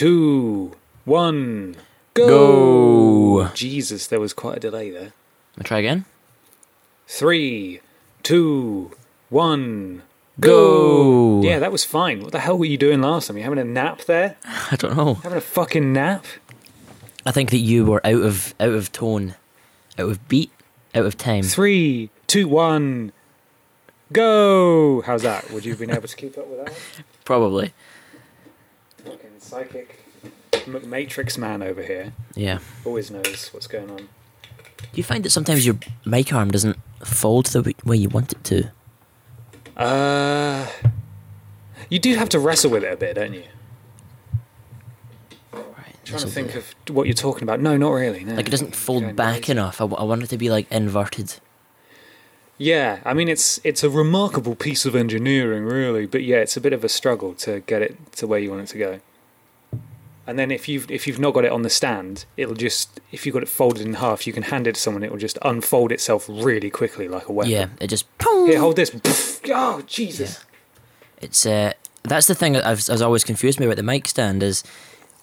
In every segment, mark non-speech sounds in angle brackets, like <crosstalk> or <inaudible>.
two, one, go. Go. Jesus, there was quite a delay there. I'll try again. Three, two, one, Go. Yeah, that was fine. What the hell were you doing last time? You having a nap there? <laughs> I don't know. Having a fucking nap? I think that you were out of out of tone, out of beat, out of time. Three, two, one, go. How's that? Would you have been able to keep up with that? <laughs> Probably. Psychic Matrix man over here Yeah. always knows what's going on. Do you find that sometimes your mic arm doesn't fold the way you want it to? Uh, you do have to wrestle with it a bit, don't you? Right. trying to think of what you're talking about. No, not really. No. Like it doesn't fold back enough. I, w- I want it to be like inverted. Yeah, I mean it's it's a remarkable piece of engineering, really. But yeah, it's a bit of a struggle to get it to where you want it to go. And then if you've if you've not got it on the stand, it'll just if you've got it folded in half, you can hand it to someone. It will just unfold itself really quickly, like a weapon. Yeah, it just. Here, hold this. <laughs> Oh Jesus! It's uh, that's the thing that I've, has always confused me about the mic stand is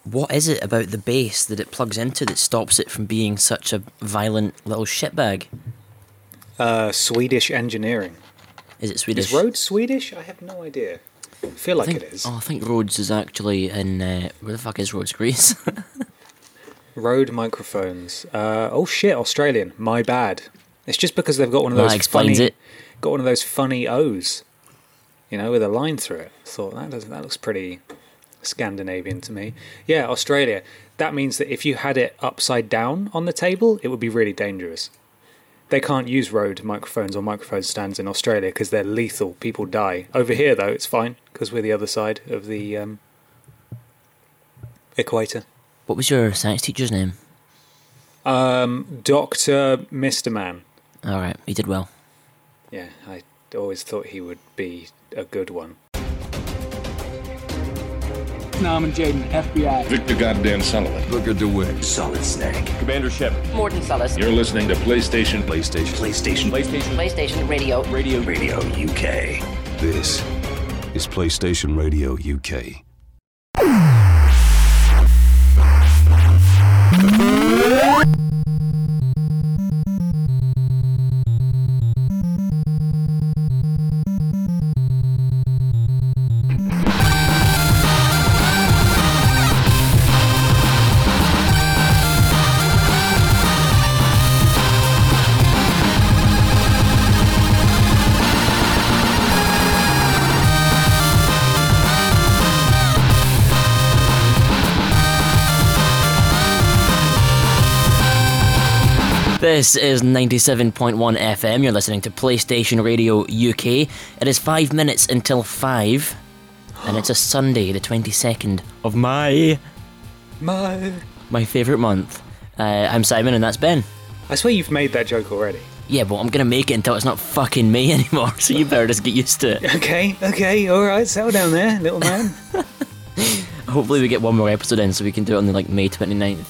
what is it about the base that it plugs into that stops it from being such a violent little shitbag? Uh, Swedish engineering. Is it Swedish? Is Rhodes Swedish? I have no idea. I feel I like think, it is. Oh, I think Rhodes is actually in uh, where the fuck is Rhodes, Greece? <laughs> Rode microphones. Uh, oh shit, Australian. My bad. It's just because they've got one of That those explains funny, it. got one of those funny O's, you know, with a line through it. Thought that doesn't. that looks pretty Scandinavian to me. Yeah, Australia. That means that if you had it upside down on the table, it would be really dangerous. They can't use Rode microphones or microphone stands in Australia because they're lethal. People die. Over here, though, it's fine because we're the other side of the um, equator. what was your science teacher's name? Um, Doctor Mister Man. All right, he did well. Yeah, I always thought he would be a good one. Norman Jayden, FBI. Victor Goddamn Sullivan. Booker DeWitt. Solid Snake. Commander Shepard. Morton Sullis. You're listening to PlayStation. PlayStation. PlayStation. PlayStation. PlayStation Radio. Radio. Radio UK. This is PlayStation Radio UK. This is 97.1 FM. You're listening to PlayStation Radio UK. It is five minutes until five, and it's a Sunday, the 22nd of May, My. my favourite month. Uh, I'm Simon, and that's Ben. I swear you've made that joke already. Yeah, but I'm gonna make it until it's not fucking me <laughs> anymore, so you better just get used to it. <laughs> Okay, okay, alright, settle down there, little man. <laughs> Hopefully, we get one more episode in so we can do it on the like May 29th.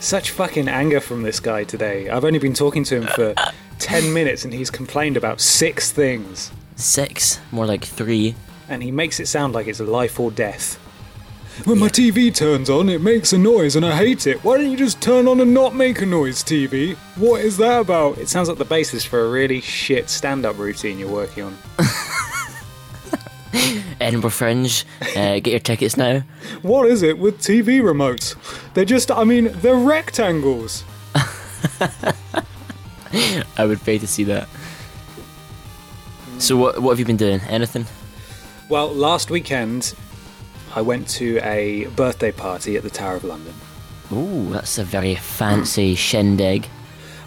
Such fucking anger from this guy today. I've only been talking to him for <laughs> 10 minutes and he's complained about six things. Six, more like three. And he makes it sound like it's life or death. When my TV turns on, it makes a noise and I hate it. Why don't you just turn on and not make a noise, TV? What is that about? It sounds like the basis for a really shit stand up routine you're working on. <laughs> <laughs> Edinburgh Fringe, uh, get your tickets now. What is it with TV remotes? They're just, I mean, they're rectangles. <laughs> I would pay to see that. So what what have you been doing? Anything? Well, last weekend, I went to a birthday party at the Tower of London. Ooh, that's a very fancy shindig.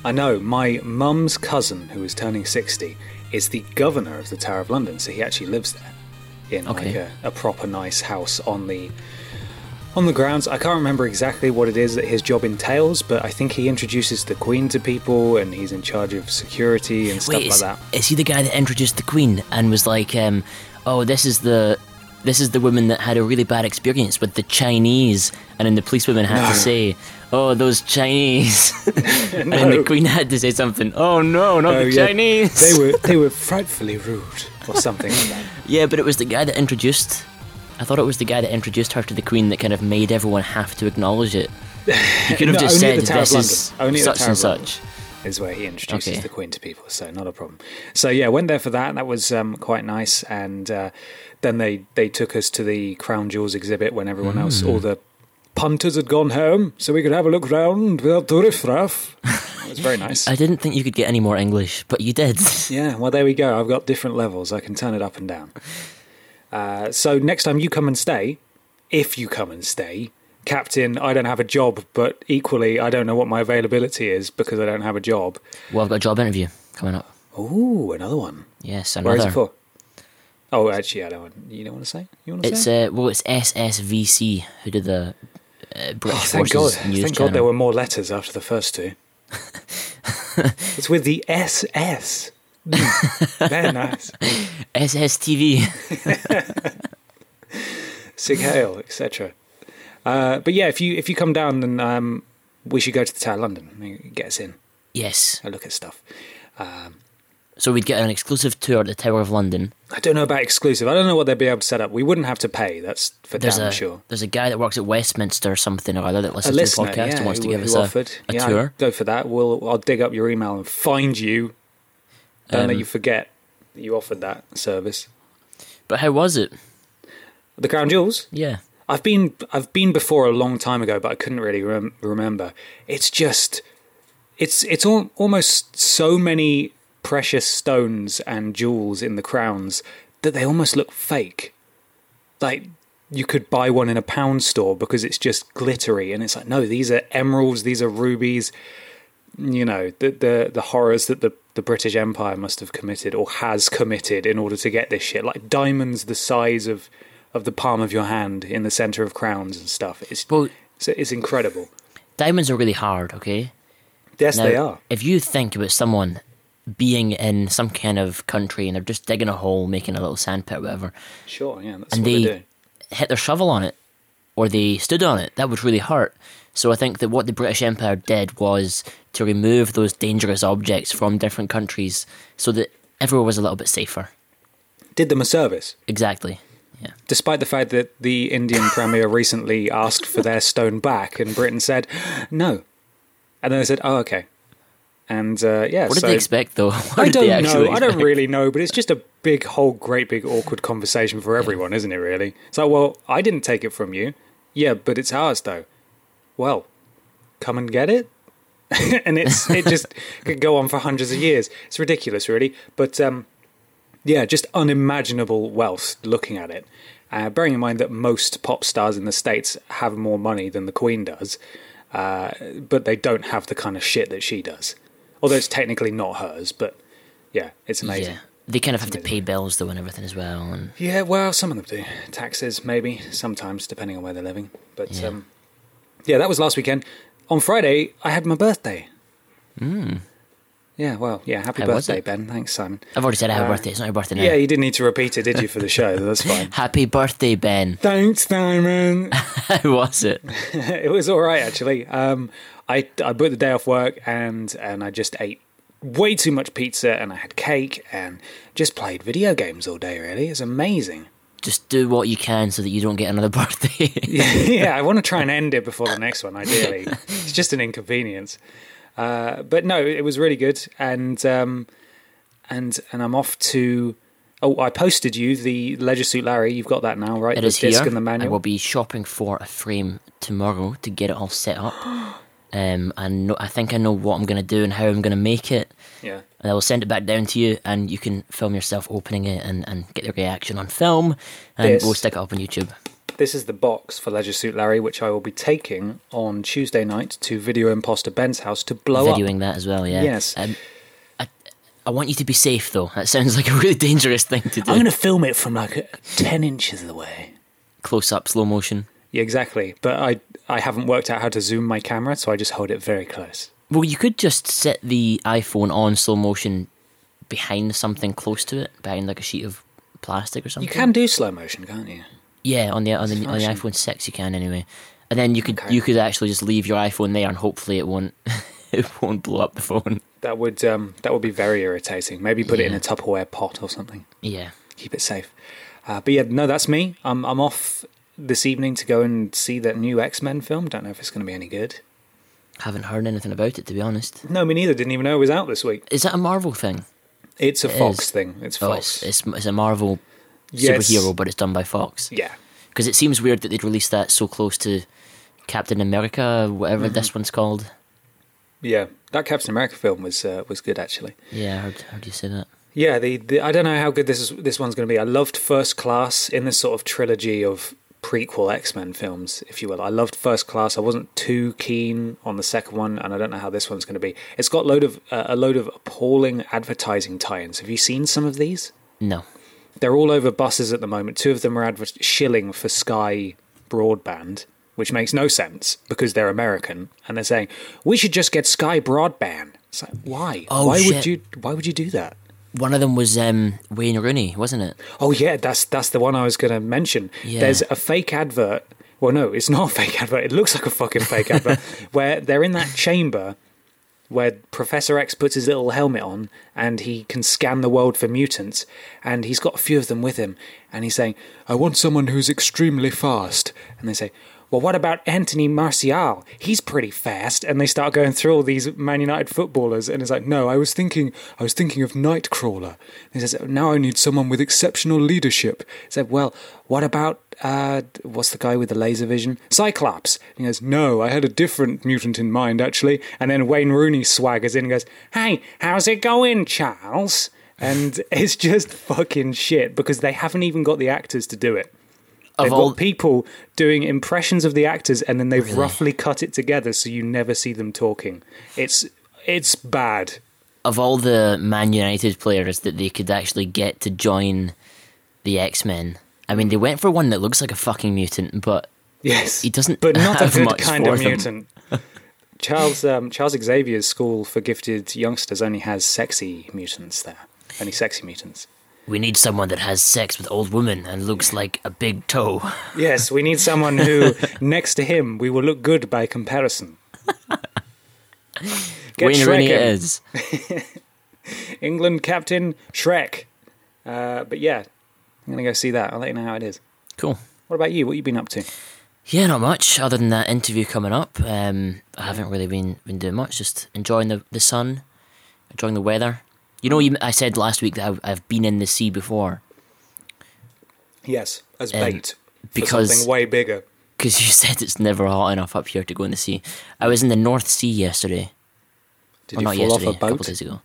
I know, my mum's cousin, who is turning 60, is the governor of the Tower of London, so he actually lives there in like a, a proper nice house on the on the grounds. I can't remember exactly what it is that his job entails, but I think he introduces the Queen to people and he's in charge of security and stuff Wait, like is, that. is he the guy that introduced the Queen and was like, um, "Oh, this is the this is the woman that had a really bad experience with the Chinese," and then the policewoman had No. to say, "Oh, those Chinese," <laughs> and the Queen had to say something. Oh no, not Oh, the yeah, Chinese. They were they <laughs> were frightfully rude or something <laughs> yeah, but it was the guy that introduced I thought it was the guy that introduced her to the Queen that kind of made everyone have to acknowledge it. You could have <laughs> No, just said the Tower of this is London. Only such and such. is where he introduces Okay. the Queen to people, so not a problem. So yeah, went there for that. That was um, quite nice, and uh, then they they took us to the Crown Jewels exhibit when everyone else, Hmm. all the punters had gone home, so we could have a look round without the riffraff. it was very nice. I didn't think you could get any more English, but you did. <laughs> Yeah, well, there we go. I've got different levels. I can turn it up and down. Uh, so next time you come and stay, if you come and stay, Captain, I don't have a job, but equally, I don't know what my availability is because I don't have a job. well, I've got a job interview coming up. Ooh, another one. Yes, another. Where is it for? Oh, actually, I don't. Want, you don't want to say? You want to It's say? uh, well, it's SSVC who did the uh, British oh, thank God! Thank channel. God there were more letters after the first two. <laughs> it's with the SS. Mm, Very nice. SSTV. <laughs> Sieg Heil, etc. Uh, but yeah, if you if you come down, then um, we should go to the Tower of London. Get us in. yes. A look at stuff. So we'd get an exclusive tour at the Tower of London. I don't know about exclusive. I don't know what they'd be able to set up. We wouldn't have to pay. That's for There's damn a sure. there's a guy that works at Westminster or something or other that A listens to the listener, podcast yeah, and wants to give us a, offered. a yeah, tour. go for that. We'll I'll dig up your email and find you. Don't let Um, you forget that you offered that service. But how was it? The Crown Jewels. Yeah. I've been I've been before a long time ago, but I couldn't really rem- remember. It's just it's it's al- almost so many precious stones and jewels in the crowns that they almost look fake. Like you could buy one in a pound store because it's just glittery, and it's like no, these are emeralds, these are rubies. You know the the the horrors that the the British Empire must have committed or has committed in order to get this shit. Like diamonds the size of of the palm of your hand in the center of crowns and stuff. It's Well, it's, it's incredible. diamonds are really hard, okay? Yes, Now, they are. If you think about someone being in some kind of country and they're just digging a hole, making a little sandpit or whatever, Sure, yeah, that's and what they, they do. hit their shovel on it or they stood on it, that would really hurt. So I think that what the British Empire did was to remove those dangerous objects from different countries so that everyone was a little bit safer. Did them a service, Exactly. Yeah. despite the fact that the Indian premier recently asked for their stone back, and Britain said no, and then they said, "Oh, okay." And uh, yeah, What did so they expect though? <laughs> What I don't know. actually I don't really know, but it's just a big, whole, great, big, awkward conversation for everyone, isn't it? Really? It's like, well, I didn't take it from you. Yeah, but it's ours, though. Well, come and get it. <laughs> and it's it just <laughs> could go on for hundreds of years. It's ridiculous, really. But um, yeah, just unimaginable wealth looking at it. Uh, bearing in mind that most pop stars in the states have more money than the Queen does, uh, but they don't have the kind of shit that she does. Although it's technically not hers, but yeah, it's amazing. Yeah. They kind of have to pay bills though and everything as well. And Yeah, well, some of them do. Taxes, maybe, sometimes, depending on where they're living. But Yeah. um, yeah, that was last weekend. On Friday, I had my birthday. Yeah, well, yeah, happy. How birthday. Ben. Thanks, Simon. I've already said happy Uh, birthday. It's not your birthday now. Yeah, you didn't need to repeat it, did you, for the show? <laughs> That's fine. Happy birthday, Ben. Thanks, Simon. <laughs> How was it? <laughs> it was all right, actually. Um, I I booked the day off work and and I just ate way too much pizza and I had cake and just played video games all day. Really, it's amazing. Just do what you can so that you don't get another <laughs> birthday. <laughs> yeah, I want to try and end it before the <laughs> next one. Ideally, it's just an inconvenience. Uh, but no, it was really good, and um, and and I'm off to. Oh, I posted you the Leisure Suit Larry. You've got that now, right? It the is disc here. and the I manual. will be shopping for a frame tomorrow to get it all set up. <gasps> Um, and no, I think I know what I'm going to do and how I'm going to make it. Yeah. And I will send it back down to you, and you can film yourself opening it and, and get the reaction on film, and This- we'll stick it up on YouTube. This is the box for Leisure Suit Larry, which I will be taking on Tuesday night to Video Imposter Ben's house to blow up. Videoing that as well, yeah. Yes. Um, I, I want you to be safe though. That sounds like a really dangerous thing to do. I'm going to film it from like 10 inches away. Close up, slow motion. Yeah, exactly. But I, I haven't worked out how to zoom my camera, so I just hold it very close. Well, you could just set the iPhone on slow motion behind something close to it, behind like a sheet of plastic or something. You can do slow motion, can't you? Yeah, on the on the, on the iPhone six you can anyway, and then you could Okay. you could actually just leave your iPhone there, and hopefully it won't <laughs> it won't blow up the phone. That would um, that would be very irritating. Maybe put it in a Tupperware pot or something. Yeah, Keep it safe. Uh, but yeah, no, that's me. I'm I'm off this evening to go and see that new X Men film. Don't know if it's going to be any good. Haven't heard anything about it to be honest. No, me neither. Didn't even know it was out this week. Is that a Marvel thing? It's a It Fox is. thing. It's Oh, Fox. it's, it's it's a Marvel Yes. superhero, but it's done by Fox. yeah. Because it seems weird that they'd release that so close to Captain America, whatever Mm-hmm. this one's called. Yeah, that Captain America film was uh, was good actually. Yeah, I heard, heard you say that. Yeah, the, the I don't know how good this is, this one's going to be. I loved First Class in this sort of trilogy of prequel X Men films, if you will. I loved First Class. I wasn't too keen on the second one, and I don't know how this one's going to be. It's got load of uh, a load of appalling advertising tie-ins. Have you seen some of these? No. They're all over buses at the moment. Two of them are adver- shilling for Sky broadband, which makes no sense because they're American, and they're saying we should just get Sky broadband. It's like why? Oh, why would you? Why would you do that? One of them was um, Wayne Rooney, wasn't it? Oh yeah, that's that's the one I was going to mention. Yeah. There's a fake advert. Well, no, it's not a <laughs> fake advert. It looks like a fucking fake advert <laughs> where they're in that chamber where Professor X puts his little helmet on and he can scan the world for mutants and he's got a few of them with him and he's saying, "I want someone who's extremely fast." And they say, "Well, what about Anthony Martial? He's pretty fast." And they start going through all these Man United footballers and it's like, "No, I was thinking I was thinking of Nightcrawler." And he says, "Now I need someone with exceptional leadership." He said, "Well, what about uh, what's the guy with the laser vision? Cyclops. And he goes, No, I had a different mutant in mind, actually. And then Wayne Rooney swaggers in and goes, Hey, how's it going, Charles? And <laughs> it's just fucking shit because they haven't even got the actors to do it. Of They've all, got people doing impressions of the actors and then they've roughly cut it together so you never see them talking. It's it's bad. of all the Man United players that they could actually get to join the X Men, I mean, they went for one that looks like a fucking mutant, but Yes, He doesn't but not a good kind of mutant. <laughs> Charles um, Charles Xavier's School for Gifted Youngsters only has sexy mutants there. Only sexy mutants. We need someone that has sex with old women and looks like a big toe. <laughs> Yes, we need someone who, <laughs> next to him, we will look good by comparison. <laughs> Get Wayne Rooney in. it is. England captain Shrek. Uh, but yeah, I'm gonna go see that. I'll let you know how it is. Cool. What about you? What you been up to? Yeah, not much other than that interview coming up. Um, I haven't really been been doing much. Just enjoying the the sun, enjoying the weather. You know, you, I said last week that I've, I've been in the sea before Yes, as Um, bait because- something way bigger. because you <laughs> said it's never hot enough up here to go in the sea. I was in the North Sea yesterday. Did you not fall yesterday, off a couple boat? days ago.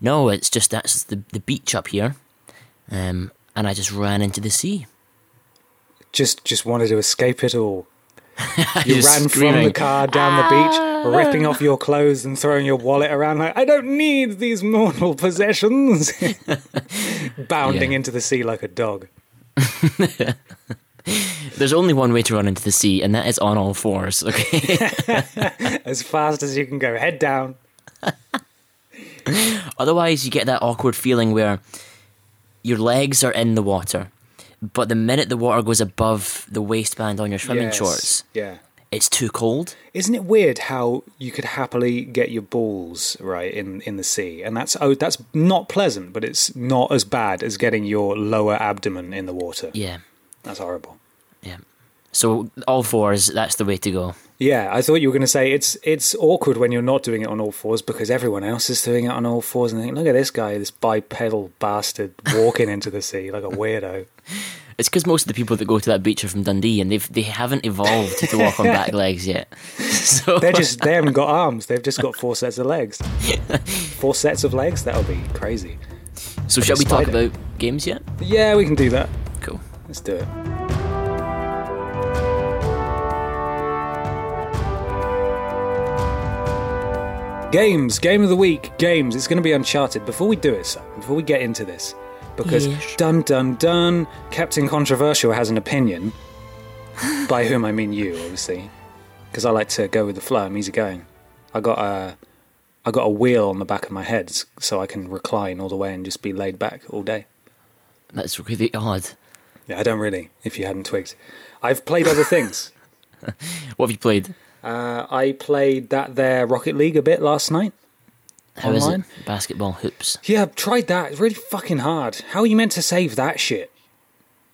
No, it's just that's the the beach up here, um, and I just ran into the sea. Just just wanted to escape it all. You Just ran from the car down the beach, ah. ripping off your clothes and throwing your wallet around like, I don't need these mortal possessions. <laughs> Bounding Yeah. into the sea like a dog. <laughs> There's only one way to run into the sea, and that is on all fours. Okay. <laughs> As fast as you can go, head down. Otherwise, you get that awkward feeling where your legs are in the water, but the minute the water goes above the waistband on your swimming Yes, shorts, Yeah. it's too cold. Isn't it weird how you could happily get your balls right in, in the sea, and that's oh that's not pleasant, but it's not as bad as getting your lower abdomen in the water. Yeah, That's horrible. yeah. So all fours, that's the way to go. Yeah, I thought you were going to say it's it's awkward when you're not doing it on all fours because everyone else is doing it on all fours, and think, look at this guy, this bipedal bastard walking into the sea like a weirdo. <laughs> It's because most of the people that go to that beach are from Dundee, and they've they haven't evolved to walk on back <laughs> legs yet. <laughs> So They're just they haven't got arms; they've just got four sets of legs. Four sets of legs? That'll be crazy. so shall we talk about games yet? Yeah, we can do that. Cool. Let's do it. Games, game of the week, games. It's going to be Uncharted. Before we do it, so before we get into this, because Yes. dun dun dun, Captain Controversial has an opinion. <laughs> by whom I mean you, obviously, because I like to go with the flow. I'm easygoing. I got a, I got a wheel on the back of my head, so I can recline all the way and just be laid back all day. That's really odd. Yeah, I don't really, if you hadn't twigged. I've played other things. <laughs> What have you played? Uh, I played that there Rocket League a bit last night. How is Online? it? Basketball hoops. Yeah, I've tried that. It's really fucking hard. How are you meant to save that shit?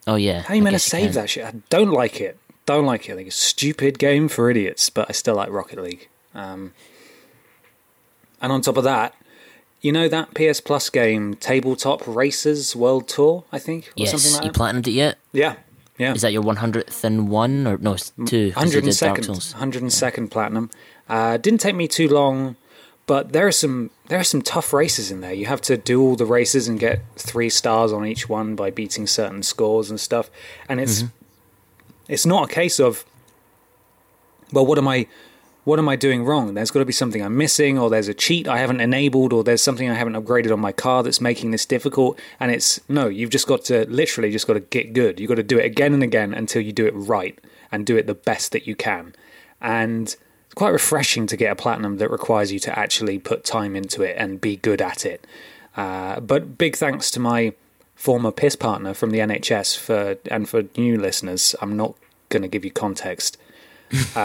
Oh yeah. How are you I meant to save can. that shit? I don't like it. Don't like it. I think it's a stupid game for idiots, but I still like Rocket League. Um, and on top of that, you know that PS Plus game, Tabletop Racers World Tour, I think? Or Yes, something like you that? platinumed it yet? yeah. Yeah. Is that your 100th and one or no? It's two. 'cause you did Dark 102nd, Souls. 102nd platinum. Uh, didn't take me too long, but there are some there are some tough races in there. You have to do all the races and get three stars on each one by beating certain scores and stuff. And it's it's not a case of well, what am I what am I doing wrong? There's got to be something I'm missing, or there's a cheat I haven't enabled, or there's something I haven't upgraded on my car that's making this difficult. And it's no, you've just got to literally just got to get good. You've got to do it again and again until you do it right and do it the best that you can. And it's quite refreshing to get a platinum that requires you to actually put time into it and be good at it. Uh, but big thanks to my former piss partner from the NHS for and for new listeners. I'm not going to give you context <laughs>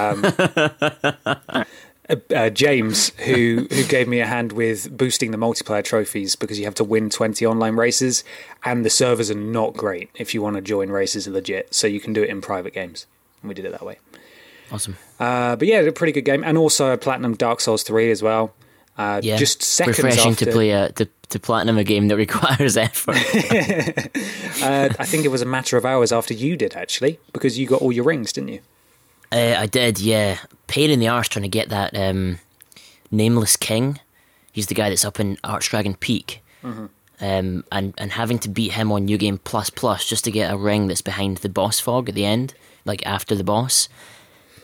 uh, James, who who gave me a hand with boosting the multiplayer trophies because you have to win 20 online races, and the servers are not great if you want to join races legit. So you can do it in private games, and we did it that way. Awesome. Uh, but yeah, a pretty good game, and also a platinum Dark Souls 3 as well. Uh, Yeah. just seconds Refreshing after. to play a to, to platinum a game that requires <laughs> effort. <laughs> Uh, I think it was a matter of hours after you did actually, because you got all your rings, didn't you? Uh, I did, yeah. Pain in the arse trying to get that um, nameless king. He's the guy that's up in Archdragon Peak, um, and and having to beat him on New Game Plus Plus just to get a ring that's behind the boss fog at the end, like after the boss.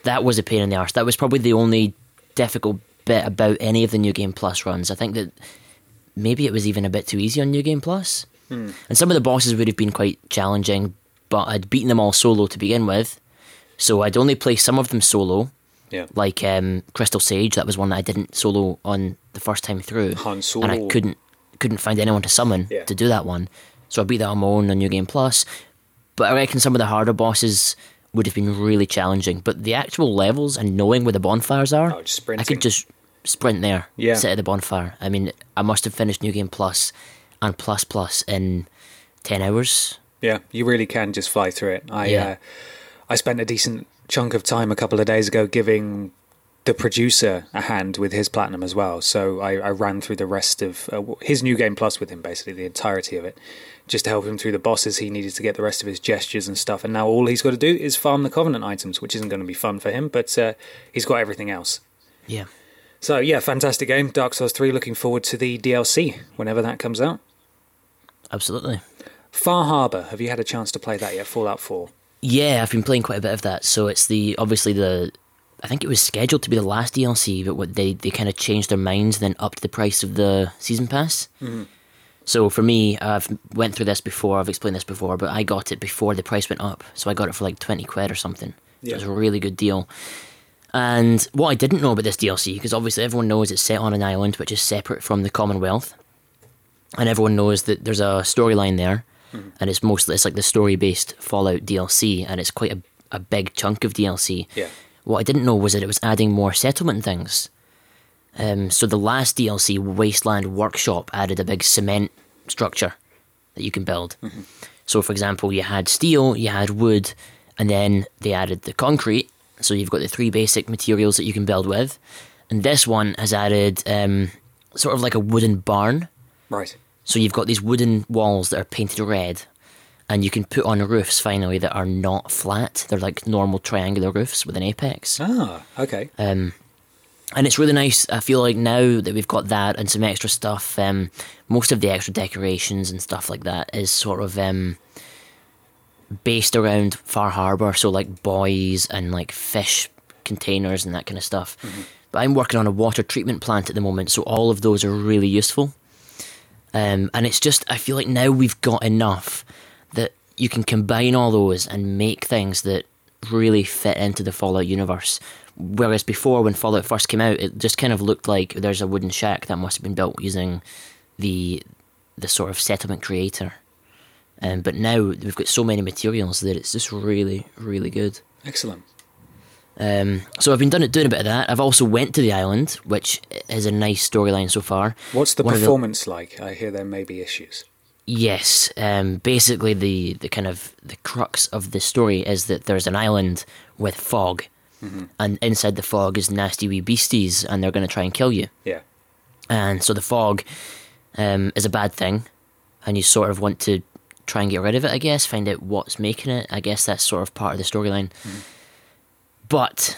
That was a pain in the arse. That was probably the only difficult bit about any of the New Game Plus runs. I think that maybe it was even a bit too easy on New Game Plus, and some of the bosses would have been quite challenging. But I'd beaten them all solo to begin with, so I'd only play some of them solo, Yeah. like um, Crystal Sage. That was one that I didn't solo on the first time through, Han and I couldn't couldn't find anyone to summon Yeah. to do that one. So I beat that on my own on New Game Plus. But I reckon some of the harder bosses would have been really challenging. But the actual levels and knowing where the bonfires are, Oh, I could just sprint there, Yeah. sit at the bonfire. I mean, I must have finished New Game Plus and Plus Plus in ten hours. Yeah, you really can just fly through it. I Yeah. uh, I spent a decent chunk of time a couple of days ago giving the producer a hand with his platinum as well. So I, I ran through the rest of uh, his new game plus with him, basically the entirety of it, just to help him through the bosses he needed to get the rest of his gestures and stuff. And now all he's got to do is farm the Covenant items, which isn't going to be fun for him, but uh, he's got everything else. Yeah. So yeah, fantastic game, Dark Souls three. Looking forward to the DLC whenever that comes out. Absolutely. Far Harbor. Have you had a chance to play that yet? Fallout Four. Yeah, I've been playing quite a bit of that. So it's the obviously the I think it was scheduled to be the last DLC, but what they they kind of changed their minds, then upped the price of the season pass. Mm-hmm. So for me, I've went through this before. I've explained this before, but I got it before the price went up, so I got it for like twenty quid or something. So it was a really good deal. And what I didn't know about this DLC, because obviously everyone knows it's set on an island which is separate from the Commonwealth, and everyone knows that there's a storyline there, and it's mostly it's like the story based Fallout DLC, and it's quite a, a big chunk of DLC. Yeah. What I didn't know was that it was adding more settlement things. Um, so the last DLC, Wasteland Workshop, added a big cement structure that you can build. So, for example, you had steel, you had wood, and then they added the concrete. So you've got the three basic materials that you can build with. And this one has added um, sort of like a wooden barn. Right. So you've got these wooden walls that are painted red, and you can put on roofs finally that are not flat. They're like normal triangular roofs with an apex. Ah, okay. Um, and it's really nice. I feel like now that we've got that and some extra stuff, um, most of the extra decorations and stuff like that is sort of um, based around Far Harbor. So like buoys and like fish containers and that kind of stuff. But I'm working on a water treatment plant at the moment, so all of those are really useful. Um, and it's just I feel like now we've got enough that you can combine all those and make things that really fit into the Fallout universe. Whereas before, when Fallout first came out, it just kind of looked like there's a wooden shack that must have been built using the the sort of settlement creator. Um, but now we've got so many materials that it's just really, really good. Excellent. Um, so I've been done, doing a bit of that. I've also went to the island, which is a nice storyline so far. What's the One performance like? I hear there may be issues. Yes, um, basically the, the kind of the crux of the story is that there's an island with fog, and inside the fog is nasty wee beasties, and they're going to try and kill you. Yeah. And so the fog um, is a bad thing, and you sort of want to try and get rid of it, I guess, find out what's making it. I guess that's sort of part of the storyline. But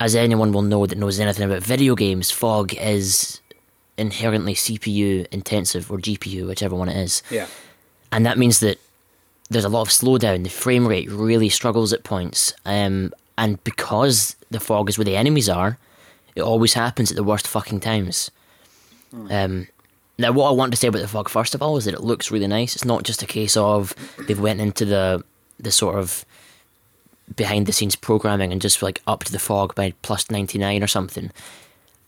as anyone will know that knows anything about video games, fog is inherently CPU intensive or GPU, whichever one it is. Yeah. And that means that there's a lot of slowdown. The frame rate really struggles at points. Um, and because the fog is where the enemies are, it always happens at the worst fucking times. Um, now, what I want to say about the fog, first of all, is that it looks really nice. It's not just a case of they've went into the the sort of behind the scenes programming and just like up to the fog by plus 99 or something.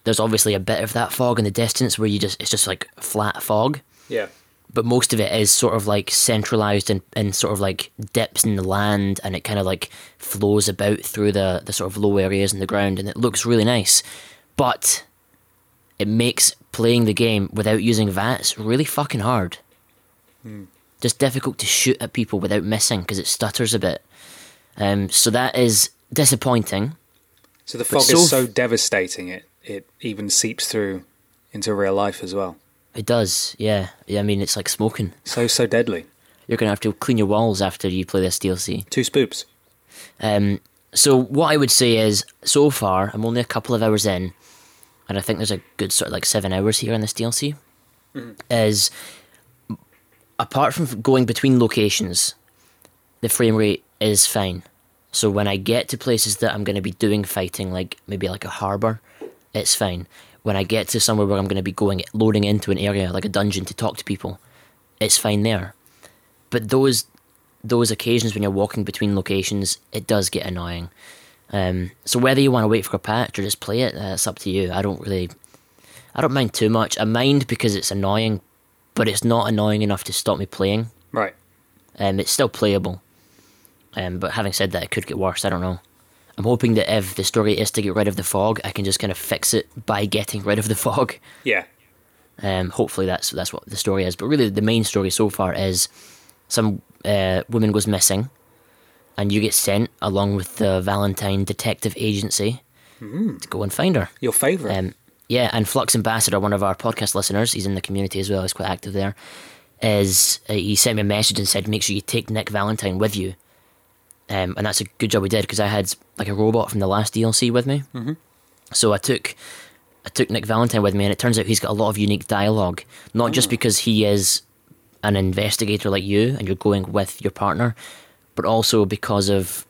There's obviously a bit of that fog in the distance where you just it's just like flat fog Yeah. but most of it is sort of like centralized and, and sort of like dips in the land and it kind of like flows about through the, the sort of low areas in the ground and it looks really nice. But it makes playing the game without using VATS really fucking hard. Hmm. Just difficult to shoot at people without missing because it stutters a bit. Um, so that is disappointing. So the fog so is so f- devastating it it even seeps through into real life as well. It does, yeah. yeah. I mean, it's like smoking. So so deadly. You're gonna have to clean your walls after you play this DLC. Two spoops. Um, so what I would say is, so far, I'm only a couple of hours in, and I think there's a good sort of like seven hours here in this DLC. Is apart from going between locations, the frame rate is fine. So when I get to places that I'm going to be doing fighting, like maybe like a harbour, it's fine. When I get to somewhere where I'm going to be going loading into an area like a dungeon to talk to people, it's fine there. But those those occasions when you're walking between locations, it does get annoying. Um, so whether you want to wait for a patch or just play it, uh, it's up to you. I don't really, I don't mind too much. I mind because it's annoying, but it's not annoying enough to stop me playing. Right. Um, it's still playable. Um, but having said that, it could get worse. I don't know. I'm hoping that if the story is to get rid of the fog, I can just kind of fix it by getting rid of the fog. Yeah. Um, hopefully that's that's what the story is. But really, the main story so far is some uh, woman goes missing, and you get sent along with the Valentine Detective Agency to go and find her. Your favourite. Um, yeah, and Flux Ambassador, one of our podcast listeners, he's in the community as well. He's quite active there. Is uh, he sent me a message and said, make sure you take Nick Valentine with you. Um, and that's a good job we did because I had like a robot from the last DLC with me. Mm-hmm. So I took I took Nick Valentine with me, and it turns out he's got a lot of unique dialogue. Not just because he is an investigator like you, and you're going with your partner, but also because of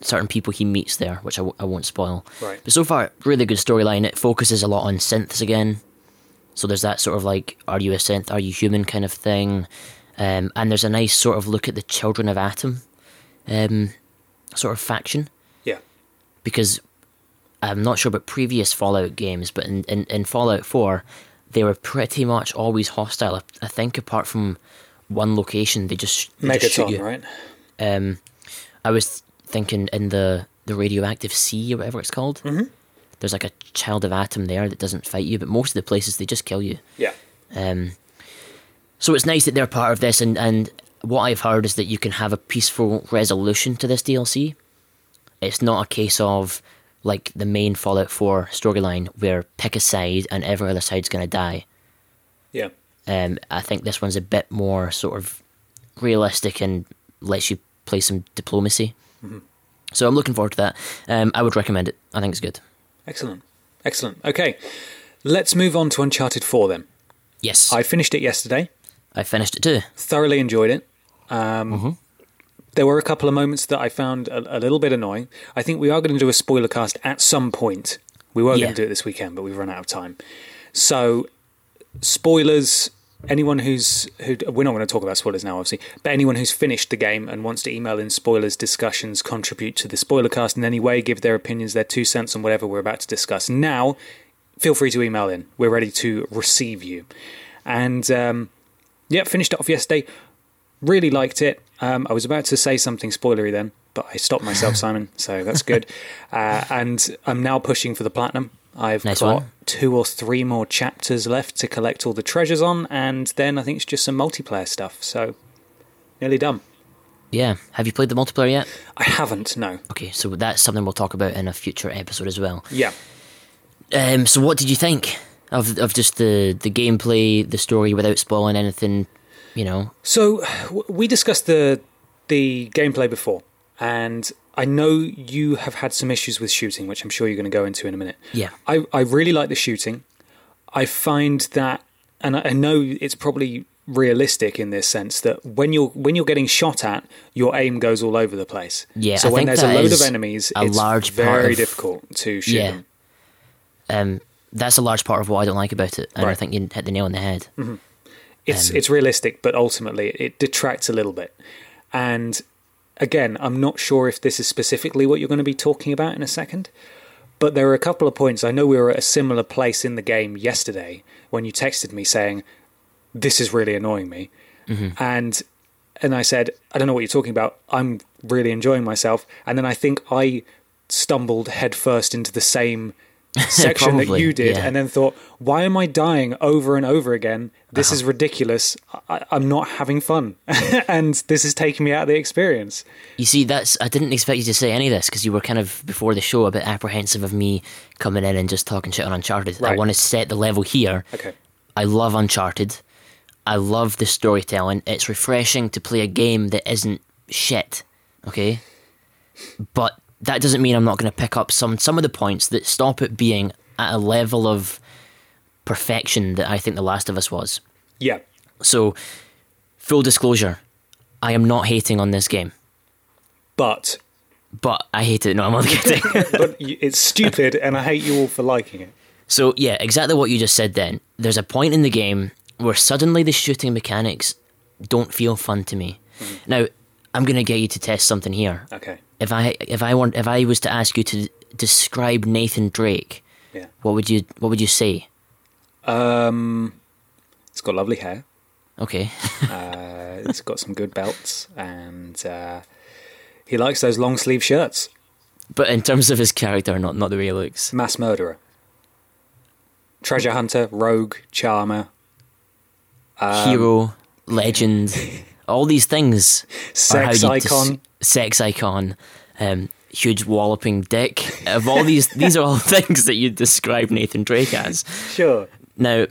certain people he meets there, which I, w- I won't spoil. Right. But so far, really good storyline. It focuses a lot on synths again. So there's that sort of like, are you a synth, are you human kind of thing. Um, and there's a nice sort of look at the Children of Atom um, sort of faction yeah. because I'm not sure about previous Fallout games, but in, in, in Fallout 4, they were pretty much always hostile. I, I think apart from one location, they just, they just shoot you. right? Um, I was thinking in the, the radioactive sea or whatever it's called. Mm-hmm. There's like a child of atom there that doesn't fight you, but most of the places they just kill you. Yeah. Um, so it's nice that they're part of this, and, and what I've heard is that you can have a peaceful resolution to this DLC. It's not a case of like the main Fallout 4 storyline where pick a side and every other side's going to die. Yeah. Um, I think this one's a bit more sort of realistic and lets you play some diplomacy. So I'm looking forward to that. Um, I would recommend it. I think it's good. Excellent. Excellent. Okay. Let's move on to Uncharted 4 then. Yes, I finished it yesterday. I finished it too. thoroughly enjoyed it. Um, There were a couple of moments that I found a, a little bit annoying. I think we are going to do a spoiler cast at some point. We were Yeah. going to do it this weekend, but we've run out of time. So, spoilers. Anyone who's who we're not going to talk about spoilers now, obviously, but anyone who's finished the game and wants to email in spoilers, discussions, contribute to the spoiler cast in any way, give their opinions, their two cents on whatever we're about to discuss. Now, feel free to email in. We're ready to receive you. And um, yeah, finished it off yesterday. Really liked it. Um, I was about to say something spoilery then, but I stopped myself, <laughs> Simon. So that's good. Uh, and I'm now pushing for the platinum. I've Nice got one. two or three more chapters left to collect all the treasures on, and then I think it's just some multiplayer stuff. So, nearly done. Yeah. Have you played the multiplayer yet? I haven't, no. Okay, so that's something we'll talk about in a future episode as well. Yeah. Um, so what did you think of of just the the gameplay, the story, without spoiling anything? You know, So we discussed the the gameplay before, and I know you have had some issues with shooting, which I'm sure you're going to go into in a minute. Yeah. I I really like the shooting. I find that, and I know it's probably realistic in this sense that when you're when you're getting shot at, your aim goes all over the place. Yeah, So I when there's a load of enemies, a it's large very difficult to shoot Yeah. them. um, that's a large part of what I don't like about it, and I think you hit the nail on the head. It's Um, it's realistic, but ultimately it detracts a little bit. And again, I'm not sure if this is specifically what you're going to be talking about in a second, but there are a couple of points. I know we were at a similar place in the game yesterday when you texted me saying, "This is really annoying me," and and I said, "I don't know what you're talking about. I'm really enjoying myself." And then I think I stumbled headfirst into the same <laughs> section that you did, yeah. and then thought, "Why am I dying over and over again? This Uh-huh. is ridiculous. I, I'm not having fun, <laughs> and this is taking me out of the experience." You see, that's I didn't expect you to say any of this because you were kind of before the show a bit apprehensive of me coming in and just talking shit on Uncharted. I want to set the level here. Okay. I love Uncharted. I love the storytelling. It's refreshing to play a game that isn't shit. Okay, but that doesn't mean I'm not going to pick up some some of the points that stop it being at a level of perfection that I think The Last of Us was. Yeah. So, full disclosure, I am not hating on this game, But but I hate it. No, I'm only <laughs> kidding. but it's stupid, and I hate you all for liking it. So yeah, exactly what you just said. Then there's a point in the game where suddenly the shooting mechanics don't feel fun to me. Mm-hmm. Now I'm gonna get you to test something here. Okay. If I if I want if I was to ask you to describe Nathan Drake, Yeah. what would you what would you say? Um, It's got lovely hair. Okay, <laughs> Uh, it's got some good belts, and uh, he likes those long sleeve shirts. but in terms of his character, not not the way he looks. Mass murderer, treasure hunter, rogue, charmer, Um, Hero, legend, <laughs> all these things. sex icon. sex icon. Um, huge walloping dick. Of all these, <laughs> these are all things that you describe Nathan Drake as. Sure, Now,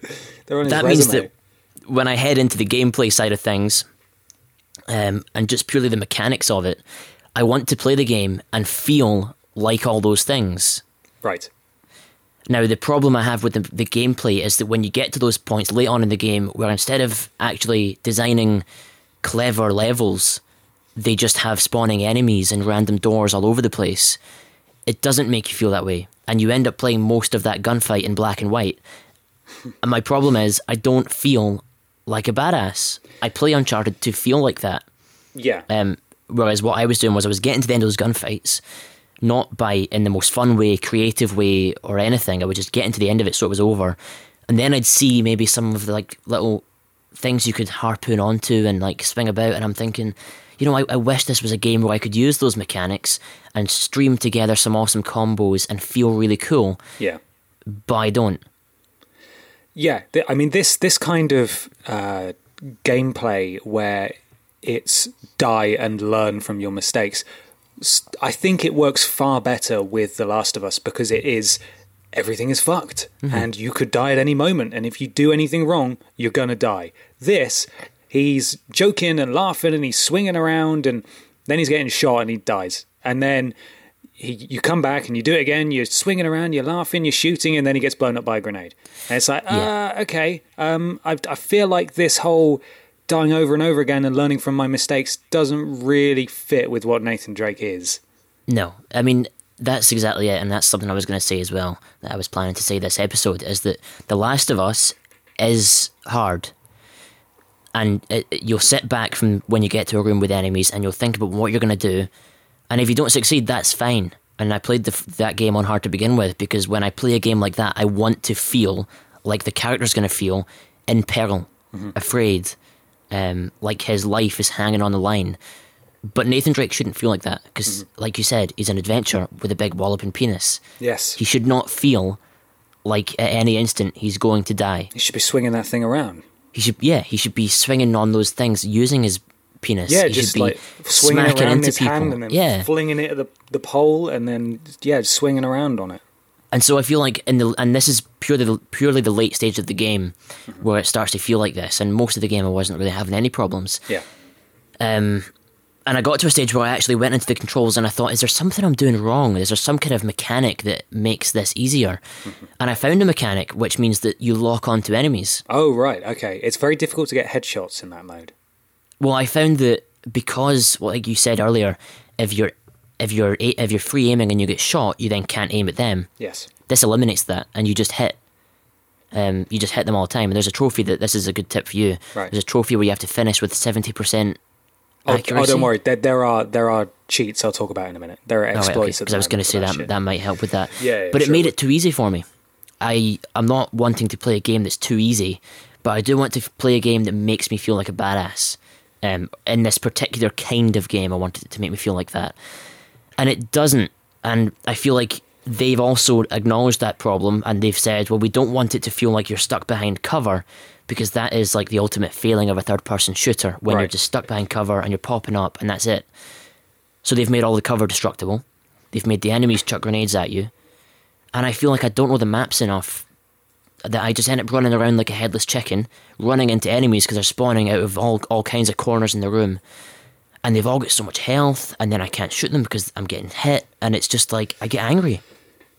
they're on his that means that when I head into the gameplay side of things, um, and just purely the mechanics of it, I want to play the game and feel like all those things. right. Now, the problem I have with the, the gameplay is that when you get to those points late on in the game where instead of actually designing clever levels, they just have spawning enemies and random doors all over the place, it doesn't make you feel that way. And you end up playing most of that gunfight in black and white. And my problem is, I don't feel like a badass. I play Uncharted to feel like that. Yeah, Um, whereas what I was doing was I was getting to the end of those gunfights, not by in the most fun way, creative way, or anything. I would just get into the end of it so it was over, and then I'd see maybe some of the like little things you could harpoon onto and like swing about, and I'm thinking, you know, I, I wish this was a game where I could use those mechanics and stream together some awesome combos and feel really cool, yeah. but I don't. Yeah, th- I mean this this kind of uh, gameplay where it's die and learn from your mistakes. I think it works far better with The Last of Us because it is everything is fucked and you could die at any moment and if you do anything wrong you're going to die. This he's joking and laughing and he's swinging around and then he's getting shot and he dies. And then he, you come back and you do it again. You're swinging around, you're laughing, you're shooting, and then he gets blown up by a grenade. And it's like, Yeah. ah, okay. Um, I, I feel like this whole dying over and over again and learning from my mistakes doesn't really fit with what Nathan Drake is. No, I mean that's exactly it, and that's something I was going to say as well. That I was planning to say this episode is that The Last of Us is hard, and it, it- you'll sit back from when you get to a room with enemies, and you'll think about what you're going to do, and if you don't succeed, that's fine. And I played the, that game on hard to begin with because when I play a game like that, I want to feel like the character's going to feel in peril, mm-hmm. afraid, um, like his life is hanging on the line. But Nathan Drake shouldn't feel like that because, mm-hmm. like you said, he's an adventurer with a big walloping penis. Yes. He should not feel like at any instant he's going to die. He should be swinging that thing around. He should, yeah, he should be swinging on those things using his penis. Yeah, he just should be like swinging it smacking into his people. hand and then yeah, flinging it at the, the pole and then, yeah, swinging around on it. and so I feel like in the and this is purely the, purely the late stage of the game where it starts to feel like this. And most of the game I wasn't really having any problems. Yeah. Um, and I got to a stage where I actually went into the controls and I thought, is there something I'm doing wrong? Is there some kind of mechanic that makes this easier? And I found a mechanic which means that you lock onto enemies. Oh, right. Okay. It's very difficult to get headshots in that mode. Well, I found that because, well, like you said earlier, if you're if you're if you're free aiming and you get shot, you then can't aim at them. Yes. This eliminates that, and you just hit. Um, you just hit them all the time. And there's a trophy that this is a good tip for you. Right. There's a trophy where you have to finish with seventy percent accuracy. oh, don't worry. There, there are there are cheats I'll talk about in a minute. There are Oh, exploits. because I was going to say that that might help with that. Yeah, yeah, but it made it too easy for me. I I'm not wanting to play a game that's too easy, but I do want to play a game that makes me feel like a badass. Um, in this particular kind of game, I wanted it to make me feel like that, and it doesn't. And I feel like they've also acknowledged that problem, and they've said, well, we don't want it to feel like you're stuck behind cover. Because that is like the ultimate failing of a third person shooter when you're just stuck behind cover and you're popping up and that's it. So they've made all the cover destructible. They've made the enemies chuck grenades at you. And I feel like I don't know the maps enough that I just end up running around like a headless chicken, running into enemies because they're spawning out of all, all kinds of corners in the room. And they've all got so much health, and then I can't shoot them because I'm getting hit, and it's just like I get angry.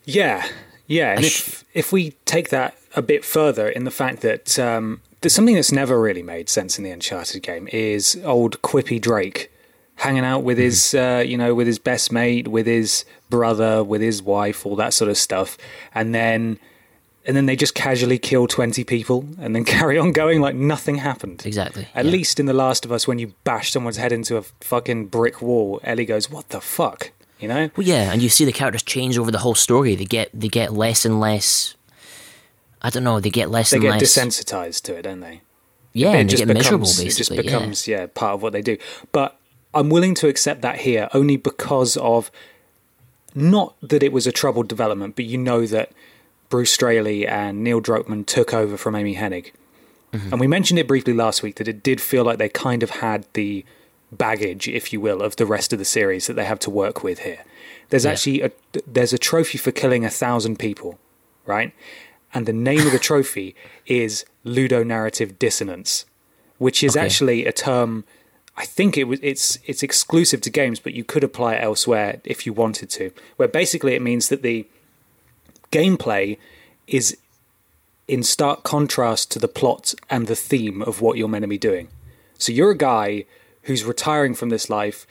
Yeah, yeah. And if if we take that a bit further in the fact that um, there's something that's never really made sense in the Uncharted game is old quippy Drake hanging out with his uh, you know with his best mate, with his brother, with his wife, all that sort of stuff, and then. And then they just casually kill 20 people and then <laughs> carry on going like nothing happened. Exactly, At yeah. least in The Last of Us, when you bash someone's head into a fucking brick wall, Ellie goes, What the fuck? You know? Well, yeah, and you see the characters change over the whole story. They get they get less and less. I don't know. They get less They and get less. desensitized to it, don't they? yeah, it and they just get miserable. becomes, Basically, it just yeah. yeah. part of what they do. But I'm willing to accept that here only because of not that it was a troubled development, but you know that Bruce Straley and Neil Druckmann took over from Amy Hennig, Mm-hmm. and we mentioned it briefly last week that it did feel like they kind of had the baggage, if you will, of the rest of the series that they have to work with here. There's Yeah. actually a there's a trophy for killing a thousand people, right? And the name of the trophy is ludonarrative dissonance, which is Okay. actually a term. I think it was it's it's exclusive to games, but you could apply it elsewhere if you wanted to. Where basically it means that the gameplay is in stark contrast to the plot and the theme of what you're meant to be doing. So you're a guy who's retiring from this life.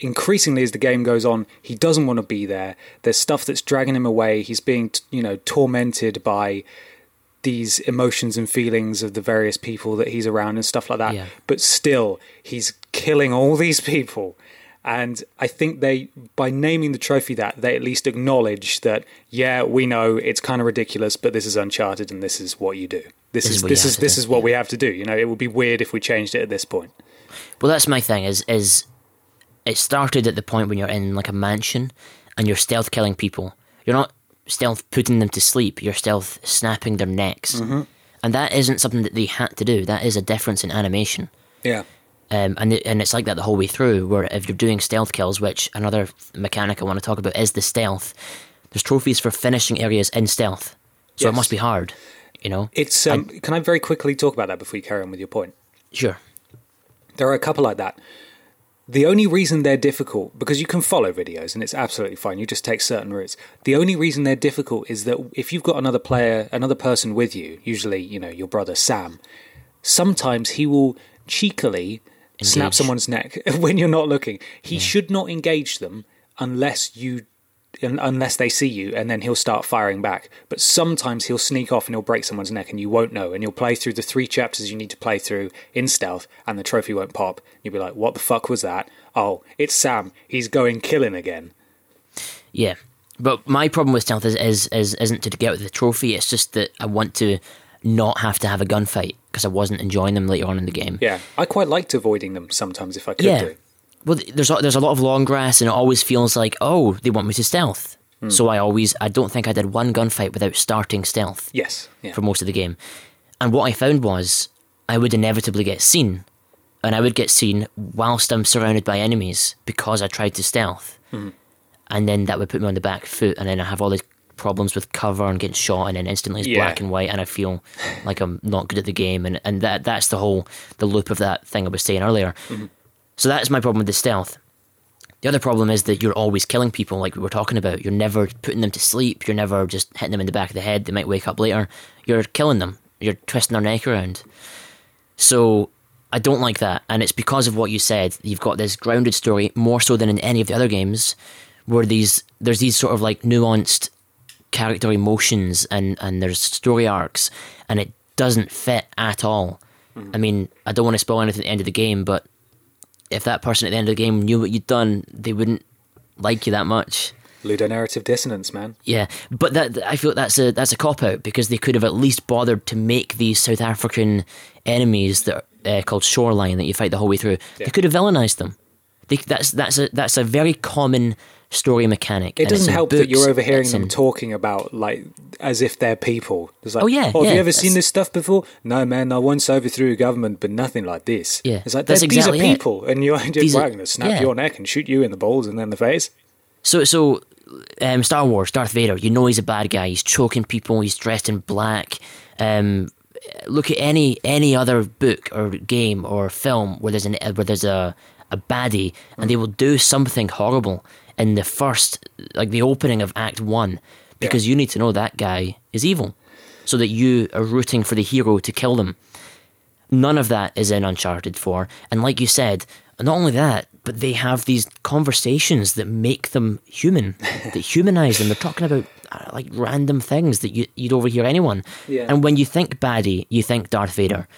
Increasingly, as the game goes on, he doesn't want to be there. There's stuff that's dragging him away. He's being, you know, tormented by these emotions and feelings of the various people that he's around and stuff like that. Yeah. But still, he's killing all these people. And I think they, by naming the trophy that, they at least acknowledge that, yeah, we know it's kind of ridiculous, but this is Uncharted and this is what you do. This, This is is what this is this do, is what yeah. we have to do. You know, it would be weird if we changed it at this point. Well, that's my thing. Is is it started at the point when you're in like a mansion and you're stealth killing people. You're not stealth putting them to sleep. You're stealth snapping their necks, Mm-hmm. and that isn't something that they had to do. That is a difference in animation. Yeah. Um, and it, and it's like that the whole way through. Where if you're doing stealth kills, which another mechanic I want to talk about is the stealth. There's trophies for finishing areas in stealth, so it must be hard. You know, It's um, can I very quickly talk about that before you carry on with your point? sure. There are a couple like that. The only reason they're difficult, because you can follow videos and it's absolutely fine, you just take certain routes. The only reason they're difficult is that if you've got another player, another person with you, usually, you know, your brother Sam, sometimes he will cheekily snap someone's neck <laughs> when you're not looking. He should not engage them unless you unless they see you and then he'll start firing back. But sometimes he'll sneak off and he'll break someone's neck and you won't know and you'll play through the three chapters you need to play through in stealth and the trophy won't pop. You'll be like what the fuck was that? Oh it's sam. He's going killing again. Yeah, but my problem with stealth is, is, is isn't to get with the trophy. It's just that I want to not have to have a gunfight because I wasn't enjoying them later on in the game. yeah. I quite liked avoiding them sometimes if i could Yeah. do Well, there's a, there's a lot of long grass, and it always feels like oh they want me to stealth. Hmm. So I always, I don't think I did one gunfight without starting stealth Yes. Yeah. for most of the game. And what I found was I would inevitably get seen. And I would get seen whilst I'm surrounded by enemies because I tried to stealth. Hmm. And then that would put me on the back foot, and then I have all these problems with cover and getting shot, and then instantly it's Yeah. black and white, and I feel <laughs> like I'm not good at the game. And, and that that's the whole the loop of that thing I was saying earlier. Mm-hmm. So that's my problem with the stealth. The other problem is that you're always killing people, like we were talking about. You're never putting them to sleep. You're never just hitting them in the back of the head. They might wake up later. You're killing them. You're twisting their neck around. So I don't like that, and it's because of what you said. You've got this grounded story more so than in any of the other games, where these there's these sort of like nuanced character emotions and and there's story arcs, and it doesn't fit at all. Mm-hmm. I mean, I don't want to spoil anything at the end of the game, but if that person at the end of the game knew what you'd done, they wouldn't like you that much. Ludonarrative dissonance, man. Yeah, but that I feel that's a that's a cop out because they could have at least bothered to make these South African enemies that are uh, called Shoreline that you fight the whole way through. They could have villainized them. They, that's that's a that's a very common story mechanic. It doesn't help that you're overhearing them in- talking about like as if they're people. It's like, Oh, yeah, Oh, have yeah, you ever seen this stuff before? No, man. I once overthrew a government, but nothing like this. Yeah, it's like that's exactly these are people, and you're <laughs> just are- going to snap yeah. your neck and shoot you in the balls and then the face. So so um, Star Wars, Darth Vader. You know he's a bad guy. He's choking people. He's dressed in black. Um, look at any any other book or game or film where there's an where there's a a baddie and they will do something horrible in the first like the opening of Act One because you need to know that guy is evil, so that you are rooting for the hero to kill them. None of that is in Uncharted 4. And like you said, not only that, but they have these conversations that make them human, <laughs> that humanize them. They're talking about uh, like random things that you, you'd overhear anyone. Yeah. And when you think baddie, you think Darth Vader.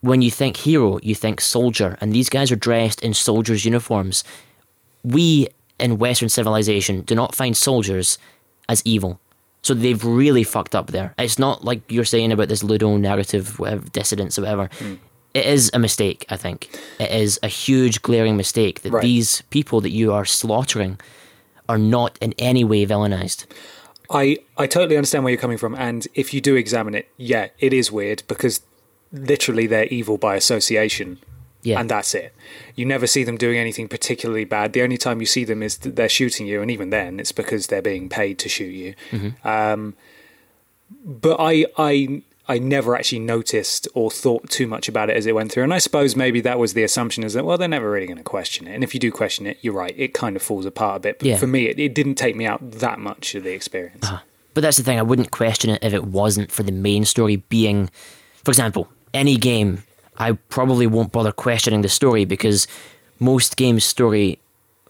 When you think hero, you think soldier. And these guys are dressed in soldiers' uniforms. We in Western civilization do not find soldiers as evil. So they've really fucked up there. It's not like you're saying about this Ludo narrative, whatever, dissidence or whatever. Hmm. It is a mistake, I think. It is a huge, glaring mistake that Right. these people that you are slaughtering are not in any way villainized. I I totally understand where you're coming from, and if you do examine it, yeah, it is weird because literally they're evil by association. Yeah. And that's it. You never see them doing anything particularly bad. The only time you see them is that they're shooting you, and even then, it's because they're being paid to shoot you. Um, but I, I, I never actually noticed or thought too much about it as it went through. And I suppose maybe that was the assumption is that well, they're never really going to question it. And if you do question it, you're right. It kind of falls apart a bit. But Yeah. for me, it, it didn't take me out that much of the experience. But that's the thing, I wouldn't question it if it wasn't for the main story being, for example, any game, I probably won't bother questioning the story because most games' story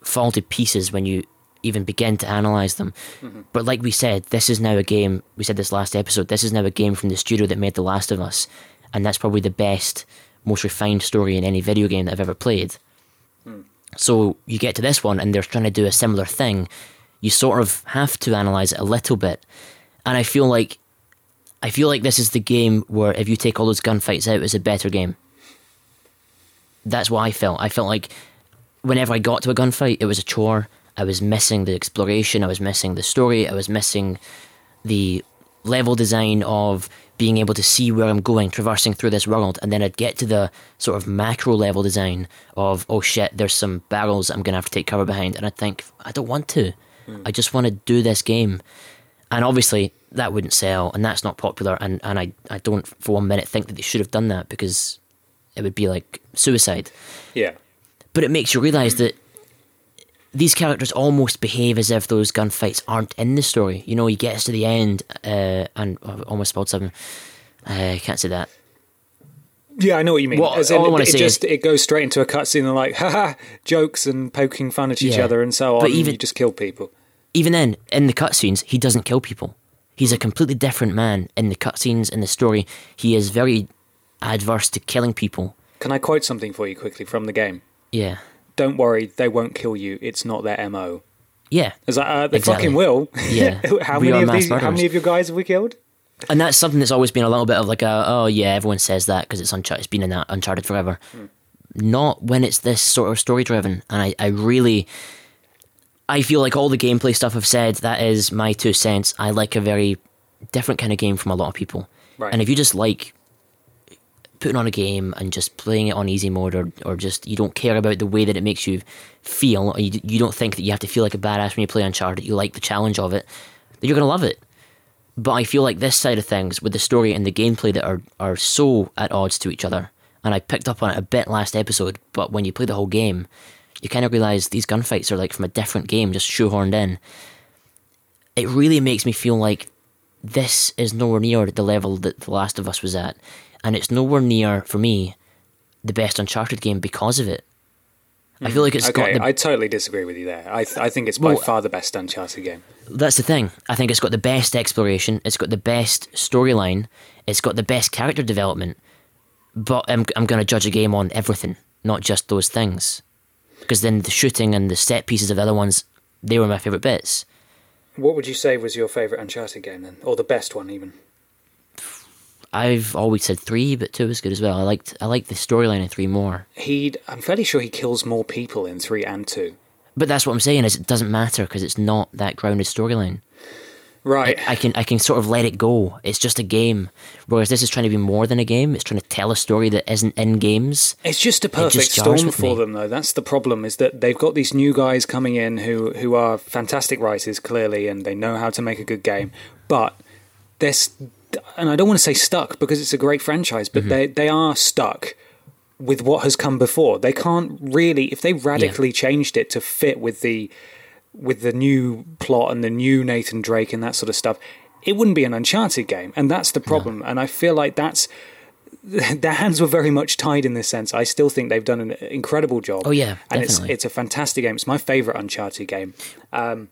fall to pieces when you even begin to analyze them. Mm-hmm. But like we said, this is now a game, we said this last episode, this is now a game from the studio that made The Last of Us. And that's probably the best, most refined story in any video game that I've ever played. Hmm. So you get to this one and they're trying to do a similar thing. You sort of have to analyze it a little bit. And I feel like I feel like this is the game where if you take all those gunfights out, it's a better game. That's what I felt. I felt like whenever I got to a gunfight, it was a chore. I was missing the exploration, I was missing the story, I was missing the level design of being able to see where I'm going, traversing through this world, and then I'd get to the sort of macro level design of, oh shit, there's some barrels I'm gonna have to take cover behind, and I'd think, I don't want to. Hmm. I just want to do this game. And obviously that wouldn't sell and that's not popular and, and I, I don't for one minute think that they should have done that because it would be like suicide. Yeah. But it makes you realise that these characters almost behave as if those gunfights aren't in the story. You know, he gets to the end, uh, and I've almost spelled something. I can't say that. Yeah, I know what you mean. Well, As all I in, wanna it say just is- it goes straight into a cutscene and like, <laughs> haha, jokes and poking fun at each Yeah. other and so on. But and even- you just kill people. Even then, in the cutscenes, he doesn't kill people. He's a completely different man in the cutscenes in the story. He is very adverse to killing people. Can I quote something for you quickly from the game? Yeah, Don't worry, they won't kill you. It's not their mo. yeah. Is that uh, they Exactly. fucking will? Yeah. <laughs> how We many are of mass these? How many of your guys have we killed? And that's something that's always been a little bit of like a oh yeah everyone says that because it's uncharted it's been in that uncharted forever not when it's this sort of story driven and I, I really I feel like all the gameplay stuff I've said, that is my two cents. I like a very different kind of game from a lot of people. Right. And if you just like putting on a game and just playing it on easy mode or, or just you don't care about the way that it makes you feel or you, you don't think that you have to feel like a badass when you play Uncharted, you like the challenge of it, then you're going to love it. But I feel like this side of things with the story and the gameplay that are, are so at odds to each other, and I picked up on it a bit last episode, but when you play the whole game, you kind of realize these gunfights are like from a different game, just shoehorned in. It really makes me feel like this is nowhere near the level that The Last of Us was at, and it's nowhere near for me the best Uncharted game because of it. I feel mm. like it's got okay, the I totally disagree with you there. I th- I think it's by Well- far the best Uncharted game. that's the thing. I think it's got the best exploration. It's got the best storyline. It's got the best character development. But I'm I'm going to judge a game on everything, not just those things, because then the shooting and the set pieces of the other ones, they were my favorite bits. What would you say was your favorite Uncharted game then, or the best one even? I've always said three, but two was good as well. I liked I liked the storyline in three more. He, I'm fairly sure he kills more people in three and two. But that's what I'm saying is it doesn't matter because it's not that grounded storyline. Right. I can I can sort of let it go. It's just a game. Whereas this is trying to be more than a game. It's trying to tell a story that isn't in games. It's just a perfect just storm for me. them, though. That's the problem. Is that they've got these new guys coming in who who are fantastic writers, clearly, and they know how to make a good game. But they're, st- and I don't want to say stuck because it's a great franchise, Mm-hmm. but they they are stuck with what has come before. They can't really, if they radically changed it to fit with the with the new plot and the new Nathan Drake and that sort of stuff, it wouldn't be an Uncharted game, and that's the problem. And I feel like that's <laughs> their hands were very much tied in this sense. I still think they've done an incredible job. Oh, yeah, and it's it's a fantastic game. It's my favorite Uncharted game. Um,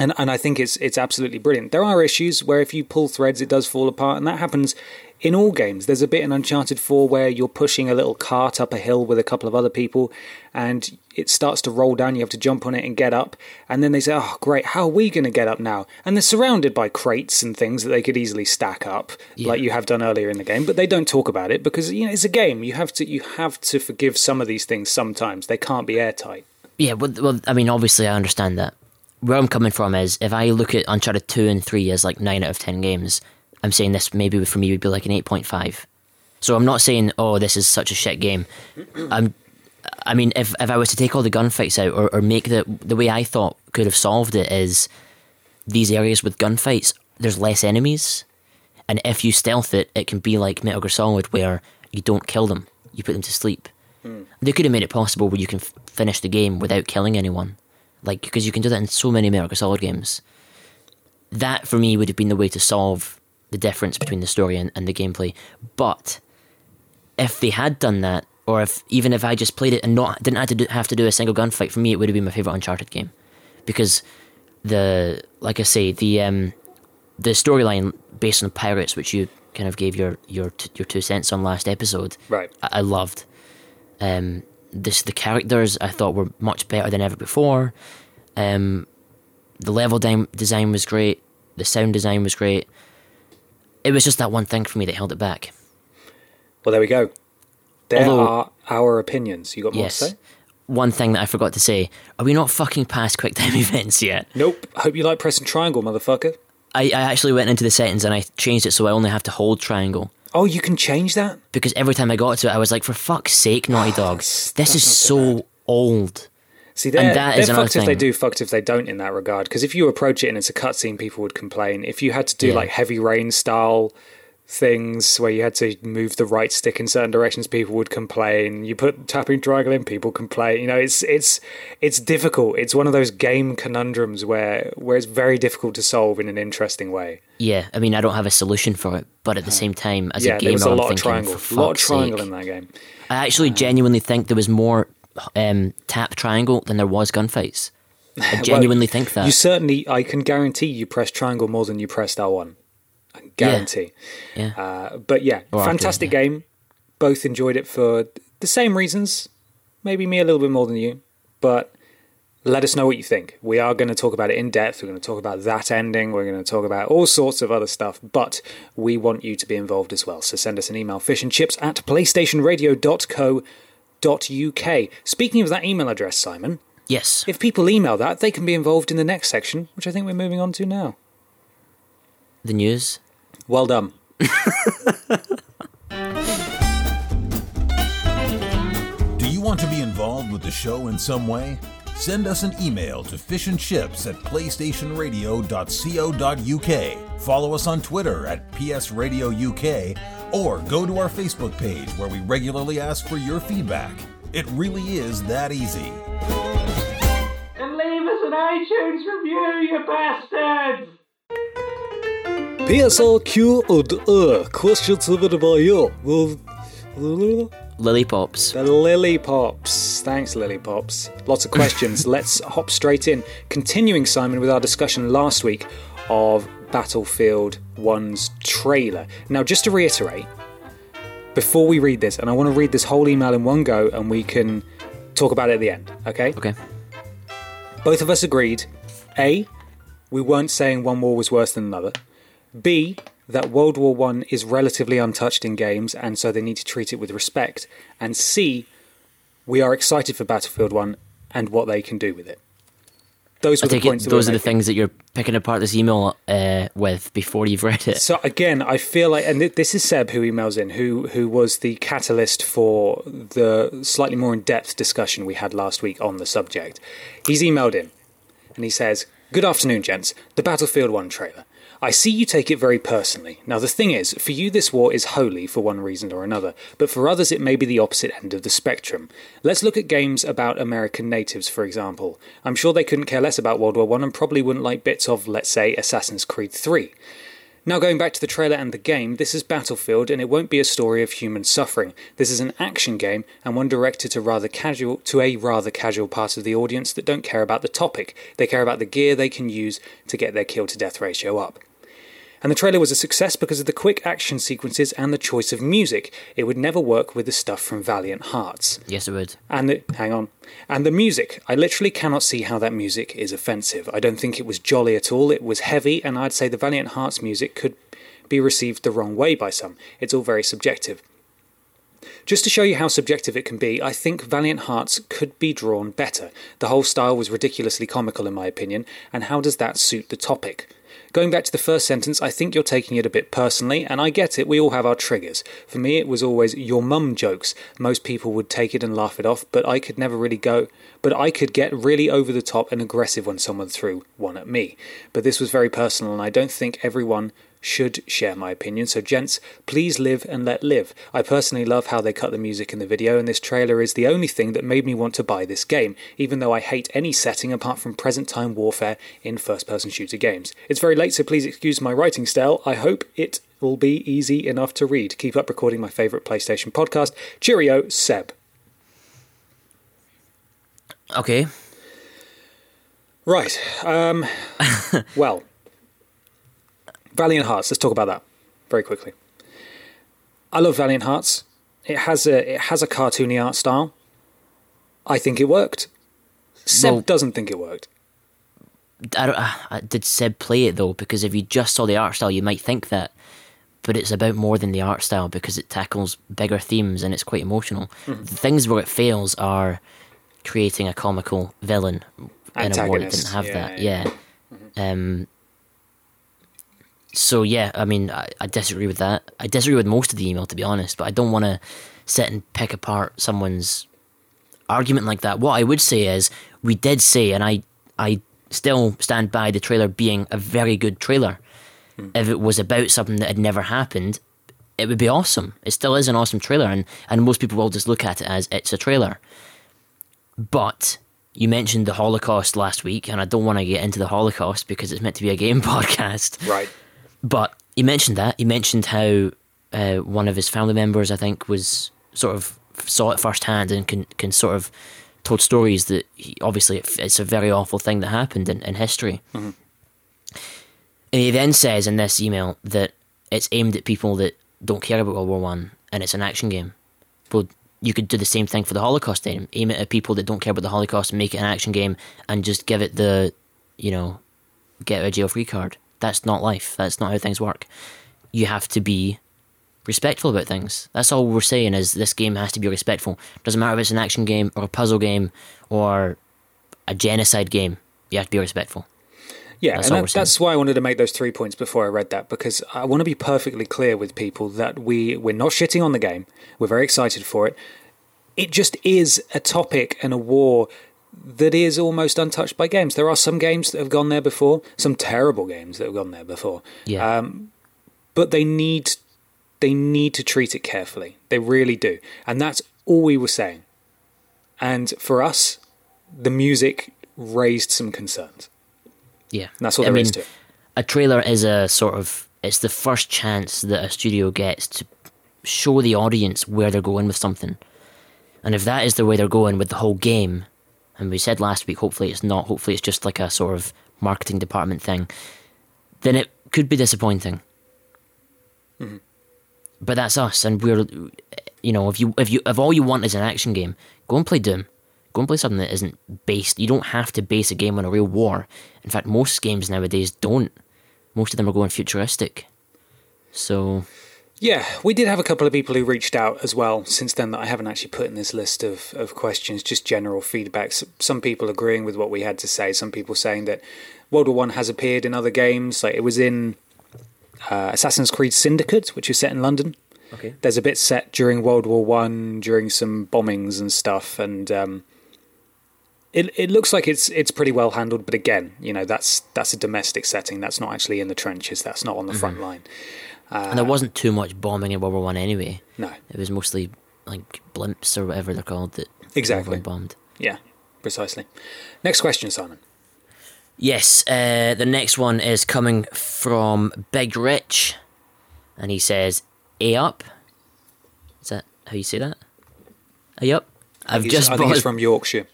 and and I think it's it's absolutely brilliant. There are issues where if you pull threads, it does fall apart, and that happens in all games. There's a bit in Uncharted 4 where you're pushing a little cart up a hill with a couple of other people, and it starts to roll down. You have to jump on it and get up, and then they say, "Oh, great! How are we going to get up now?" And they're surrounded by crates and things that they could easily stack up, like you have done earlier in the game. But they don't talk about it because you know it's a game. You have to you have to forgive some of these things. Sometimes they can't be airtight. Yeah, well, well, I mean, obviously, I understand that. Where I'm coming from is if I look at Uncharted 2 and 3 as like 9 out of 10 games, I'm saying this maybe for me would be like an 8.5. So I'm not saying, oh, this is such a shit game. <clears throat> I'm, I mean, if, if I was to take all the gunfights out or, or make the, the way I thought could have solved it is these areas with gunfights, there's less enemies. And if you stealth it, it can be like Metal Gear Solid where you don't kill them, you put them to sleep. Hmm. They could have made it possible where you can f- finish the game without killing anyone, like because you can do that in so many Metal Gear Solid games. That for me would have been the way to solve the difference between the story and, and the gameplay. But if they had done that, or if even if I just played it and not didn't have to do, have to do a single gunfight, for me it would have been my favorite Uncharted game, because the like I say the um the storyline based on pirates, which you kind of gave your your t- your two cents on last episode, Right. I, I loved. Um, this the characters I thought were much better than ever before. Um, the level dim- design was great. The sound design was great. It was just that one thing for me that held it back. Well, there we go. There Although- are our opinions. You got more yes. to say? One thing that I forgot to say: Are we not fucking past quick time <laughs> events yet? Nope. I Hope you like pressing triangle, motherfucker. I, I actually went into the settings and I changed it so I only have to hold triangle. Oh, you can change that? Because every time I got to it, I was like, for fuck's sake, Naughty <sighs> Dog, this is so old. See, they're, that they're fucked if they do, fucked if they don't in that regard. Because if you approach it and it's a cutscene, people would complain. If you had to do Yeah. like heavy rain style things where you had to move the right stick in certain directions, people would complain. You put tapping triangle in, people complain. You know, it's it's it's difficult. It's one of those game conundrums where where it's very difficult to solve in an interesting way. Yeah, I mean, I don't have a solution for it, but at the same time, as yeah, a gamer, was a I'm lot of triangle, a lot of triangle sake. in that game. I actually genuinely think there was more um, tap triangle than there was gunfights. I <laughs> genuinely think that. You certainly, I can guarantee you pressed triangle more than you pressed L1. Guarantee. yeah. Uh, but yeah, fantastic yeah. game. Both enjoyed it for the same reasons. Maybe me a little bit more than you, but let us know what you think. We are going to talk about it in depth. We're going to talk about that ending. We're going to talk about all sorts of other stuff, but we want you to be involved as well. So send us an email, fishandchips at playstationradio.co.uk. Speaking of that email address, Simon, Yes. If people email that, they can be involved in the next section, which I think we're moving on to now. the news. Well done. Do you want to be involved with the show in some way? Send us an email to fishandchips at playstationradio.co.uk. Follow us on Twitter at psradiouk or go to our Facebook page where we regularly ask for your feedback. It really is that easy. And leave us an iTunes review, you bastards! PSRQ and uh, questions submitted by you. The Lily Pops. The Lily Pops. Thanks, Lily Pops. Lots of questions. <laughs> Let's hop straight in. Continuing, Simon, with our discussion last week of Battlefield 1's trailer. Now, just to reiterate, before we read this, and I want to read this whole email in one go and we can talk about it at the end, okay? Okay. Both of us agreed A, we weren't saying one war was worse than another. B, that World War One is relatively untouched in games and so they need to treat it with respect. And C, we are excited for Battlefield One and what they can do with it. Those were the take it those are the things that you're picking apart this email uh, with before you've read it. So again, I feel like, and th- this is Seb who emails in, who who was the catalyst for the slightly more in depth discussion we had last week on the subject. He's emailed in, and he says, "Good afternoon, gents. The Battlefield One trailer. I see you take it very personally. Now, the thing is, for you, this war is holy for one reason or another, but for others, it may be the opposite end of the spectrum. Let's look at games about American natives, for example. I'm sure they couldn't care less about World War One and probably wouldn't like bits of, let's say, Assassin's Creed 3. Now, going back to the trailer and the game, this is Battlefield, and it won't be a story of human suffering. This is an action game, and one directed to rather casual to a rather casual part of the audience that don't care about the topic. They care about the gear they can use to get their kill to death ratio up. And the trailer was a success because of the quick action sequences and the choice of music. It would never work with the stuff from Valiant Hearts. Yes, it would. And the, hang on. And the music. I literally cannot see how that music is offensive. I don't think it was jolly at all. It was heavy, and I'd say the Valiant Hearts music could be received the wrong way by some. It's all very subjective. Just to show you how subjective it can be, I think Valiant Hearts could be drawn better. The whole style was ridiculously comical, in my opinion, and how does that suit the topic? Going back to the first sentence, I think you're taking it a bit personally, and I get it, we all have our triggers. For me, it was always your mum jokes. Most people would take it and laugh it off, but I could never really go. But I could get really over the top and aggressive when someone threw one at me. But this was very personal, and I don't think everyone should share my opinion. So, gents, please live and let live. I personally love how they cut the music in the video, and this trailer is the only thing that made me want to buy this game, even though I hate any setting apart from present time warfare in first person shooter games. It's very late, so please excuse my writing style. I hope it will be easy enough to read. Keep up recording my favourite PlayStation podcast. Cheerio, Seb. Okay. Right. Um, <laughs> well, Valiant Hearts. Let's talk about that very quickly. I love Valiant Hearts. It has a it has a cartoony art style. I think it worked. Seb Well- doesn't think it worked. I don't. Uh, did Seb play it though? Because if you just saw the art style, you might think that. But it's about more than the art style because it tackles bigger themes and it's quite emotional. Mm-hmm. The things where it fails are creating a comical villain in a war that didn't have yeah, that. yeah. Yeah. Um. So yeah, I mean, I, I disagree with that. I disagree with most of the email, to be honest. But I don't want to sit and pick apart someone's argument like that. What I would say is, we did say, and I, I still stand by the trailer being a very good trailer. Hmm. If it was about something that had never happened, it would be awesome. It still is an awesome trailer, and, and most people will just look at it as it's a trailer. But you mentioned the Holocaust last week, and I don't want to get into the Holocaust because it's meant to be a game <laughs> podcast. Right. But he mentioned that. He mentioned how uh, one of his family members, I think, was sort of saw it firsthand and can, can sort of told stories that he, obviously it's a very awful thing that happened in, in history. And he then says in this email that it's aimed at people that don't care about World War One and it's an action game. Well, you could do the same thing for the Holocaust. Aim, aim it at people that don't care about the Holocaust and make it an action game and just give it the, you know, get a jail free card. That's not life. That's not how things work. You have to be respectful about things. That's all we're saying is this game has to be respectful. Doesn't matter if it's an action game or a puzzle game or a genocide game, you have to be respectful. Yeah, That's and that, that's why I wanted to make those three points before I read that because I want to be perfectly clear with people that we we're not shitting on the game. We're very excited for it. It just is a topic and a war that is almost untouched by games. There are some games that have gone there before, some terrible games that have gone there before, Yeah. Um, but they need they need to treat it carefully. They really do, and that's all we were saying. And for us, the music raised some concerns. yeah. And that's all I there mean, is to it. a trailer is a sort of it's the first chance that a studio gets to show the audience where they're going with something. And if that is the way they're going with the whole game, and we said last week, hopefully it's not, hopefully it's just like a sort of marketing department thing, then it could be disappointing. Mm-hmm. But that's us, and we're, you know, if you if you if all you want is an action game, go and play Doom. Go and play something that isn't based. You don't have to base a game on a real war. In fact, most games nowadays don't. Most of them are going futuristic. So Yeah, we did have a couple of people who reached out as well since then that I haven't actually put in this list of, of questions, just general feedback. S- Some people agreeing with what we had to say, some people saying that World War One has appeared in other games. Like it was in uh, Assassin's Creed Syndicate, which is set in London. Okay. There's a bit set during World War One, during some bombings and stuff, and um, it it looks like it's it's pretty well handled. But again, you know, that's that's a domestic setting. That's not actually in the trenches. That's not on the front line. And there wasn't too much bombing in World War One anyway. No. It was mostly like blimps or whatever they're called that Exactly. bombed. Yeah, precisely. Next question, Simon. Yes, uh, the next one is coming from Big Rich, and he says, "A up." Is that how you say that? A up. I've just I think he's from Yorkshire.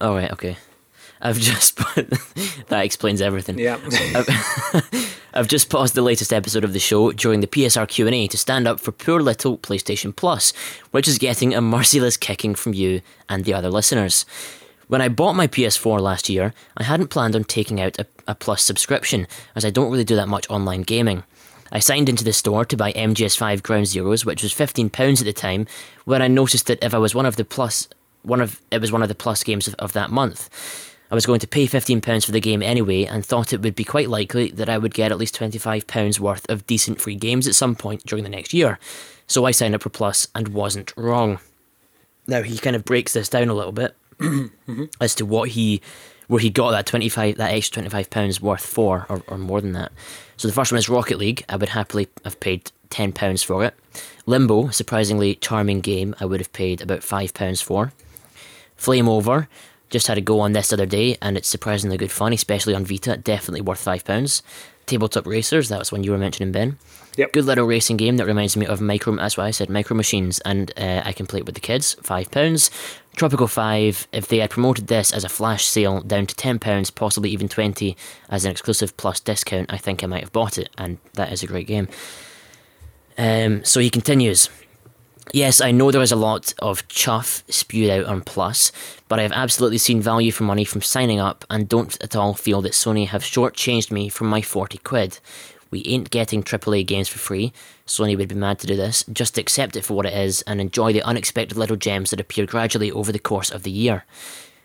Oh right, okay. I've just <laughs> put. that explains everything. Yeah. <laughs> I've just paused the latest episode of the show during the PSR Q&A to stand up for poor little PlayStation Plus, which is getting a merciless kicking from you and the other listeners. When I bought my PS4 last year, I hadn't planned on taking out a, a Plus subscription, as I don't really do that much online gaming. I signed into the store to buy MGS5 Ground Zeroes, which was £15 at the time, when I noticed that if I was one of the Plus, one of it was one of the Plus games of, of that month. I was going to pay £15 for the game anyway and thought it would be quite likely that I would get at least £25 worth of decent free games at some point during the next year. So I signed up for Plus and wasn't wrong. Now he kind of breaks this down a little bit <clears throat> as to what he where he got that 25 that extra 25 pounds worth for or, or more than that. So the first one is Rocket League. I would happily have paid 10 pounds for it. Limbo, surprisingly charming game, I would have paid about 5 pounds for. Flame Over, just had a go on this other day, and it's surprisingly good fun, especially on Vita. Definitely worth five pounds. Tabletop Racers, that was one you were mentioning, Ben. Yep. Good little racing game that reminds me of Micro. That's why I said Micro Machines, and uh, I can play it with the kids. Five pounds. Tropico Five. If they had promoted this as a flash sale down to ten pounds, possibly even twenty, as an exclusive plus discount, I think I might have bought it, and that is a great game. Um, so he continues. Yes, I know there is a lot of chuff spewed out on Plus, but I have absolutely seen value for money from signing up and don't at all feel that Sony have shortchanged me from my 40 quid. We ain't getting AAA games for free. Sony would be mad to do this. Just accept it for what it is and enjoy the unexpected little gems that appear gradually over the course of the year.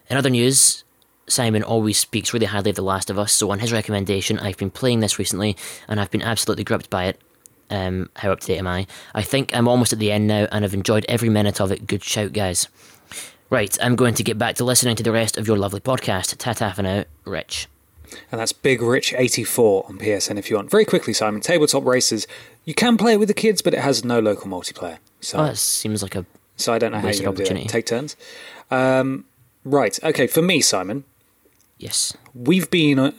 In other news, Simon always speaks really highly of The Last of Us, so on his recommendation, I've been playing this recently and I've been absolutely gripped by it. Um, how up to date am I? I think I'm almost at the end now and I've enjoyed every minute of it. Good shout, guys. Right, I'm going to get back to listening to the rest of your lovely podcast. Ta ta for now, Rich. And that's Big Rich 84 on PSN if you want. Very quickly, Simon. Tabletop Racers. You can play it with the kids, but it has no local multiplayer. So, Oh, that seems like a. so I don't know how you're going to do it. Take turns. Um, right. Okay. For me, Simon, Yes. we've been. Uh,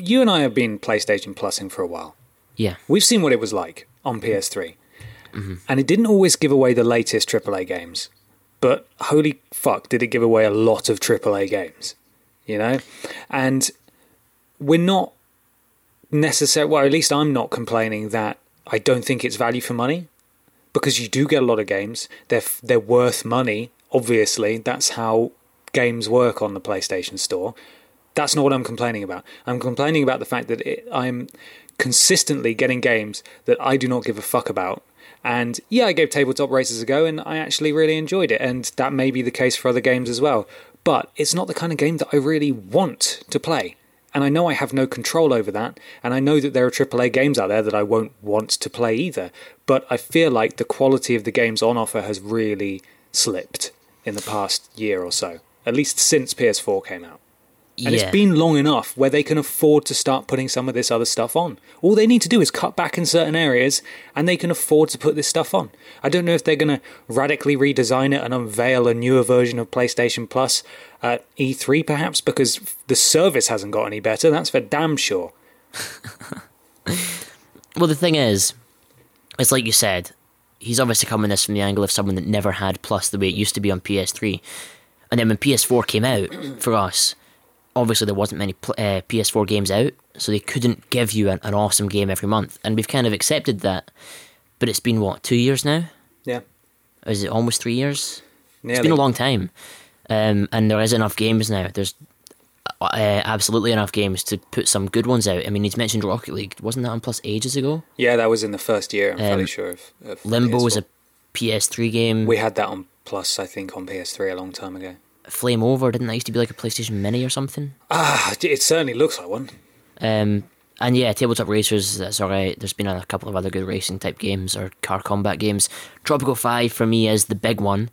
you and I have been PlayStation Plusing for a while. Yeah. We've seen what it was like on PS3. Mm-hmm. And it didn't always give away the latest AAA games. But holy fuck, did it give away a lot of AAA games. You know? And we're not necessarily, well, at least I'm not complaining that I don't think it's value for money because you do get a lot of games. They're, they're worth money, obviously. That's how games work on the PlayStation Store. That's not what I'm complaining about. I'm complaining about the fact that it, I'm consistently getting games that I do not give a fuck about. And yeah, I gave Tabletop Racers a go and I actually really enjoyed it. And that may be the case for other games as well. but it's not the kind of game that I really want to play. And I know I have no control over that, and I know that there are AAA games out there that I won't want to play either. But I feel like the quality of the games on offer has really slipped in the past year or so, at least since PS4 came out. And yeah. it's been long enough where they can afford to start putting some of this other stuff on. All they need to do is cut back in certain areas and they can afford to put this stuff on. I don't know if they're going to radically redesign it and unveil a newer version of PlayStation Plus at E3 perhaps because the service hasn't got any better. That's for damn sure. <laughs> Well, the thing is, it's like you said, he's obviously coming this from the angle of someone that never had Plus the way it used to be on PS3. And then when PS4 came out for us, obviously there wasn't many uh, PS4 games out, so they couldn't give you an, an awesome game every month. And we've kind of accepted that. But it's been, what, two years now? Yeah. Is it almost three years? Nearly. It's been a long time. Um, and there is enough games now. There's uh, absolutely enough games to put some good ones out. I mean, he's mentioned Rocket League. Wasn't that on Plus ages ago? Yeah, that was in the first year, I'm fairly Um, sure of, of Limbo was PS4. a PS3 game. We had that on Plus, I think, on PS3 a long time ago. Flame Over, didn't that used to be like a PlayStation Mini or something? Ah, it certainly looks like one. Um, and yeah, Tabletop Racers, that's alright. There's been a couple of other good racing type games or car combat games. Tropico 5 for me is the big one.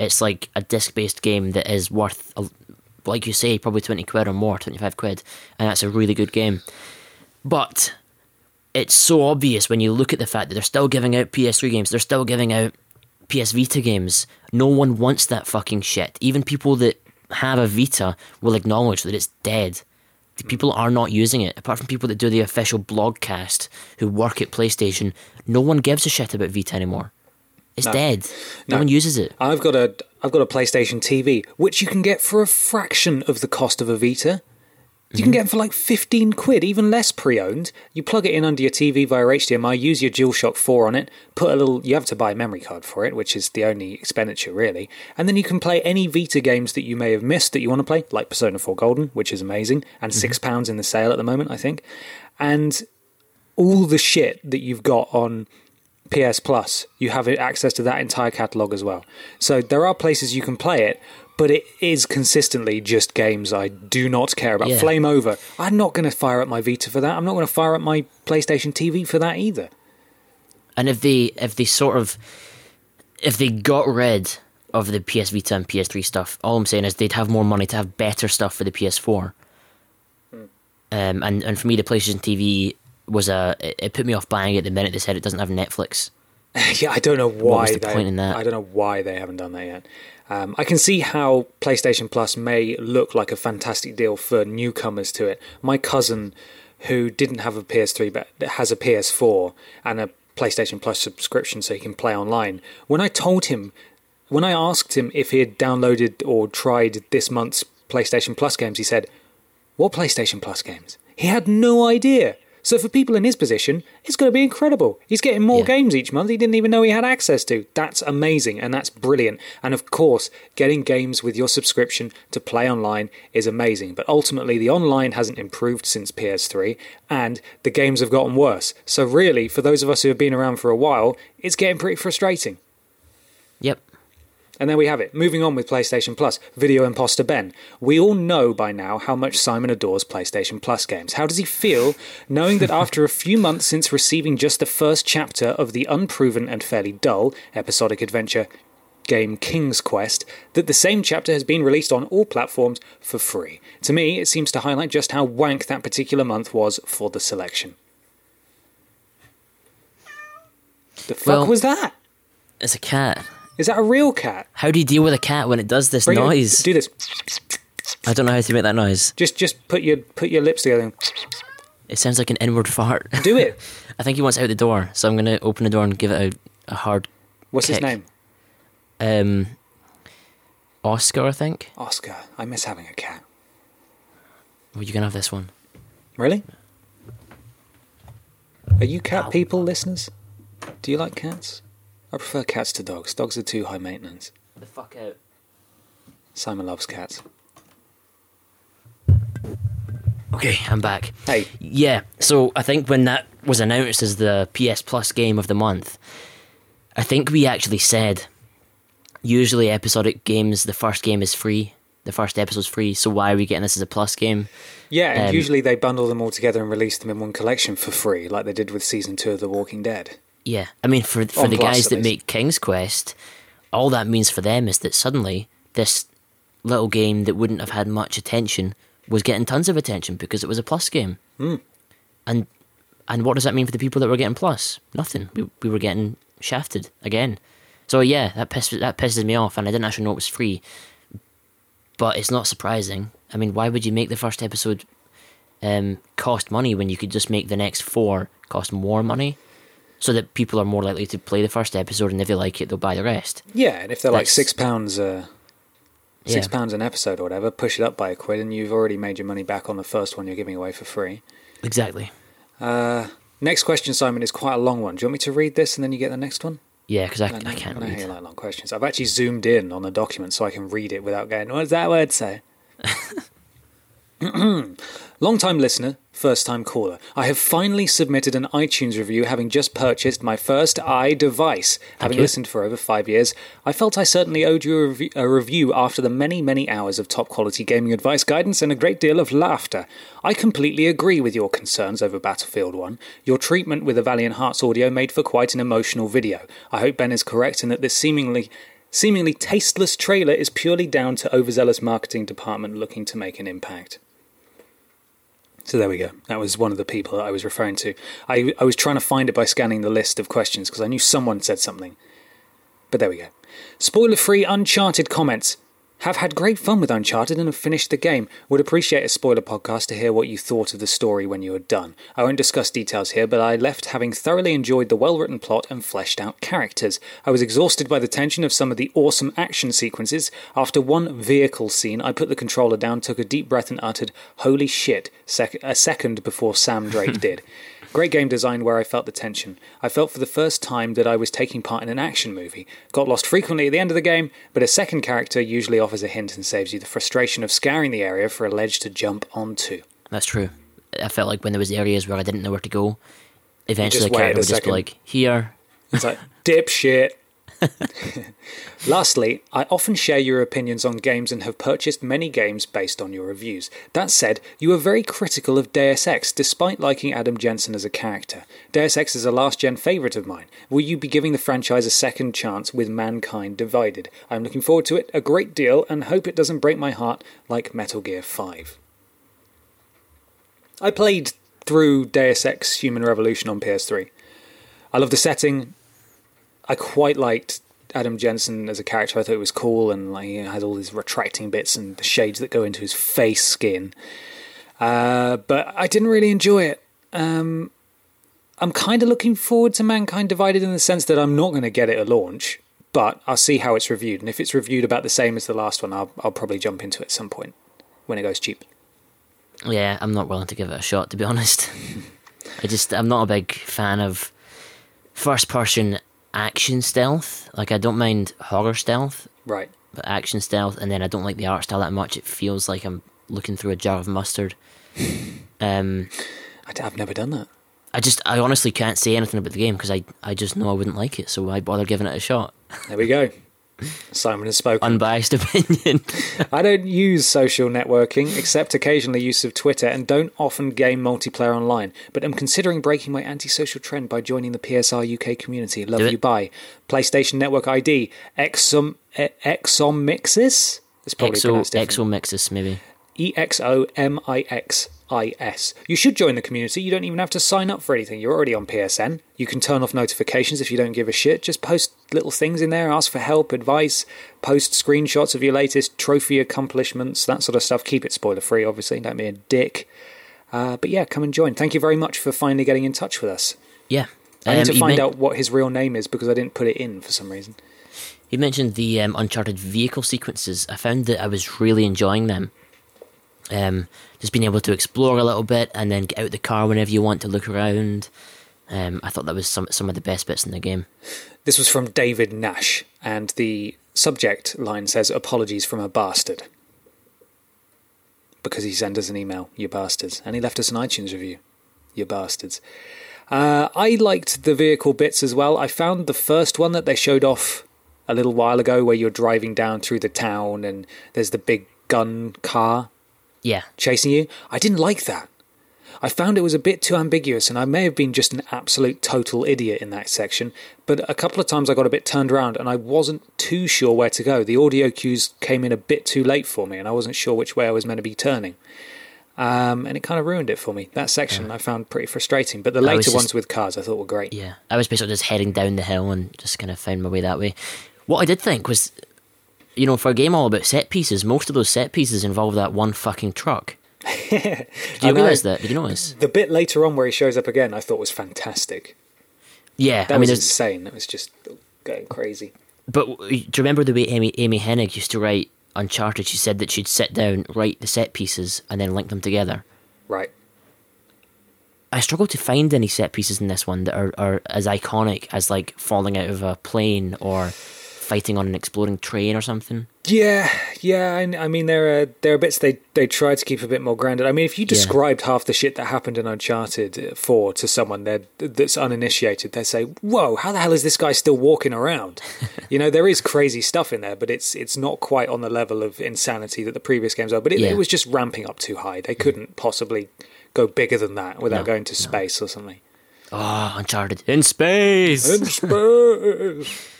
It's like a disc based game that is worth, a, like you say, probably 20 quid or more, 25 quid. And that's a really good game. But it's so obvious when you look at the fact that they're still giving out PS3 games, they're still giving out PS Vita games. No one wants that fucking shit. Even people that have a Vita will acknowledge that it's dead. The mm. people are not using it. Apart from people that do the official blogcast who work at PlayStation, no one gives a shit about Vita anymore. It's dead. No, No. one uses it. I've got a I've got a PlayStation TV, which you can get for a fraction of the cost of a Vita. You can get them for like 15 quid, even less pre-owned. You plug it in under your TV via HDMI, use your DualShock 4 on it, put a little you have to buy a memory card for it, which is the only expenditure really. And then you can play any Vita games that you may have missed that you want to play, like Persona 4 Golden, which is amazing, and mm-hmm. 6 pounds in the sale at the moment, I think. And all the shit that you've got on PS Plus, you have access to that entire catalog as well. So there are places you can play it, but it is consistently just games I do not care about. Yeah. Flame Over. I'm not going to fire up my Vita for that. I'm not going to fire up my PlayStation TV for that either. And if they if they sort of if they got rid of the PS Vita and PS3 stuff, all I'm saying is they'd have more money to have better stuff for the PS4. Um, and and for me, the PlayStation TV was a it, it put me off buying it the minute they said it doesn't have Netflix. <laughs> yeah, I don't know why. was the they, point in that? I don't know why they haven't done that yet. Um, I can see how PlayStation Plus may look like a fantastic deal for newcomers to it. My cousin, who didn't have a PS3 but has a PS4 and a PlayStation Plus subscription so he can play online, when I told him, when I asked him if he had downloaded or tried this month's PlayStation Plus games, he said, What PlayStation Plus games? He had no idea. So for people in his position, it's going to be incredible. He's getting more Yeah. games each month he didn't even know he had access to. That's amazing and that's brilliant. And of course, getting games with your subscription to play online is amazing. But ultimately, the online hasn't improved since PS3 and the games have gotten worse. So really, for those of us who have been around for a while, it's getting pretty frustrating. Yep. And there we have it. Moving on with PlayStation Plus, Video Imposter Ben. We all know by now how much Simon adores PlayStation Plus games. How does he feel <laughs> knowing that after a few months since receiving just the first chapter of the unproven and fairly dull episodic adventure game King's Quest, that the same chapter has been released on all platforms for free? To me, it seems to highlight just how wank that particular month was for the selection. The fuck Well- was that? It's a cat. Is that a real cat? How do you deal with a cat when it does this Bring it- noise? Do this. I don't know how to make that noise. Just just put your put your lips together and It sounds like an inward fart. do it. <laughs> I think he wants out the door, so I'm gonna open the door and give it a, a hard What's his name? um Oscar, I think. Oscar. I miss having a cat. Well, you can have this one. Really? Are you cat people, listeners? Do you like cats? I prefer cats to dogs. Dogs are too high maintenance. The fuck out. Simon loves cats. Okay, I'm back. Hey, Yeah, so I think when that was announced as the PS Plus game of the month, I think we actually said usually episodic games, the first game is free the first episode's free. So why are we getting this as a plus game? Yeah, and Um, usually they bundle them all together and release them in one collection for free, like they did with season two of The Walking Dead. Yeah, I mean, for for On the guys that make King's Quest, all that means for them is that suddenly this little game that wouldn't have had much attention was getting tons of attention because it was a plus game. Hmm. And and what does that mean for the people that were getting plus? Nothing. We we were getting shafted again. So yeah, that pisses that pisses me off, and I didn't actually know it was free. But it's not surprising. I mean, why would you make the first episode um, cost money when you could just make the next four cost more money? So that people are more likely to play the first episode, and if they like it, they'll buy the rest. Yeah, and if they're like six pounds, uh, six Yeah. pounds an episode or whatever, push it up by a quid, and you've already made your money back on the first one you're giving away for free. Exactly. Next question, Simon, is quite a long one. Do you want me to read this and then you get the next one? Yeah, because I, know- I can't how read. like long questions. I've actually zoomed in on the document so I can read it without going, what does that word say? <laughs> <clears throat> Long time listener, first time caller. I have finally submitted an iTunes review having just purchased my first iDevice. Having you. listened for over five years, I felt I certainly owed you a, rev- a review after the many, many hours of top quality gaming advice, guidance, and a great deal of laughter. I completely agree with your concerns over Battlefield 1. Your treatment with the Valiant Hearts audio made for quite an emotional video. I hope Ben is correct in that this seemingly seemingly tasteless trailer is purely down to overzealous marketing department looking to make an impact. So there we go. That was one of the people that I was referring to. I, I was trying to find it by scanning the list of questions because I knew someone said something. But there we go. Spoiler free Uncharted comments. Have had great fun with Uncharted and have finished the game. Would appreciate a spoiler podcast to hear what you thought of the story when you were done. I won't discuss details here, but I left having thoroughly enjoyed the well written plot and fleshed out characters. I was exhausted by the tension of some of the awesome action sequences. After one vehicle scene, I put the controller down, took a deep breath, and uttered, Holy shit, sec- a second before Sam Drake <laughs> did. Great game design where I felt the tension. I felt for the first time that I was taking part in an action movie. Got lost frequently at the end of the game, but a second character usually offers a hint and saves you the frustration of scouring the area for a ledge to jump onto. That's true. I felt like when there was areas where I didn't know where to go, eventually the character would just be like, "Here." It's like, <laughs> dipshit. <laughs> Lastly, I often share your opinions on games and have purchased many games based on your reviews. That said, you are very critical of Deus Ex despite liking Adam Jensen as a character. Deus Ex is a last gen favourite of mine. Will you be giving the franchise a second chance with Mankind Divided? I'm looking forward to it a great deal and hope it doesn't break my heart like Metal Gear 5. I played through Deus Ex Human Revolution on PS3. I love the setting. I quite liked Adam Jensen as a character. I thought it was cool, and like he had all these retracting bits and the shades that go into his face skin. Uh, but I didn't really enjoy it. Um, I'm kind of looking forward to Mankind Divided in the sense that I'm not going to get it at launch, but I'll see how it's reviewed. And if it's reviewed about the same as the last one, I'll, I'll probably jump into it at some point when it goes cheap. Yeah, I'm not willing to give it a shot to be honest. <laughs> I just I'm not a big fan of first person action stealth. Like I don't mind horror stealth, Right. but action stealth, and then I don't like the art style that much. It feels like I'm looking through a jar of mustard. <laughs> Um, I, have never done that. I just I honestly can't say anything about the game because I I just know I wouldn't like it, so why bother giving it a shot? There we go. <laughs> Simon has spoken. Unbiased opinion. <laughs> I don't use social networking except occasionally use of Twitter and don't often game multiplayer online, but am considering breaking my antisocial trend by joining the PSR UK community. Love Do it. you, bye. PlayStation Network ID Exom Exomixis. It's probably Exo pronounced different. Exo Mixus maybe. E X O M I X I S. You should join the community. You don't even have to sign up for anything. You're already on PSN. You can turn off notifications if you don't give a shit. Just post little things in there, ask for help, advice, post screenshots of your latest trophy accomplishments, that sort of stuff. Keep it spoiler free, obviously. Don't be a dick. Uh, but yeah, come and join. Thank you very much for finally getting in touch with us. Yeah. I need Um, to find men- out what his real name is because I didn't put it in for some reason. He mentioned the um, Uncharted vehicle sequences. I found that I was really enjoying them. Um, just being able to explore a little bit and then get out the car whenever you want to look around. Um, I thought that was some some of the best bits in the game. This was from David Nash, and the subject line says, Apologies from a bastard. Because he sent us an email, you bastards. And he left us an iTunes review, you bastards. Uh, I liked the vehicle bits as well. I found the first one that they showed off a little while ago where you're driving down through the town and there's the big gun car Yeah. chasing you. I didn't like that. I found it was a bit too ambiguous, and I may have been just an absolute total idiot in that section. But a couple of times I got a bit turned around, and I wasn't too sure where to go. The audio cues came in a bit too late for me, and I wasn't sure which way I was meant to be turning. Um, and it kind of ruined it for me. That section I found pretty frustrating, but the later just- ones with cars I thought were great. Yeah, I was basically just heading down the hill and just kind of found my way that way. What I did think was, you know, for a game all about set pieces, most of those set pieces involve that one fucking truck. <laughs> Did I you know. realise that? Did you notice? The bit later on where he shows up again, I thought was fantastic. Yeah, That I mean, was insane. That was just going crazy. but uh, do you remember the way Amy Amy Hennig used to write Uncharted? She said that she'd sit down, write the set pieces, and then link them together. Right. I struggle to find any set pieces in this one that are, are as iconic as like falling out of a plane or fighting on an exploding train or something. Yeah, yeah. I, I mean, there are there are bits they they try to keep a bit more grounded. I mean, if you described half the shit that happened in Uncharted uh, Four to someone that that's uninitiated, they say, "Whoa, how the hell is this guy still walking around?" <laughs> you know, there is crazy stuff in there, but it's it's not quite on the level of insanity that the previous games are. But it, Yeah. it was just ramping up too high. They mm. couldn't possibly go bigger than that without No, going to space or something. Oh, Uncharted in space. In space. <laughs>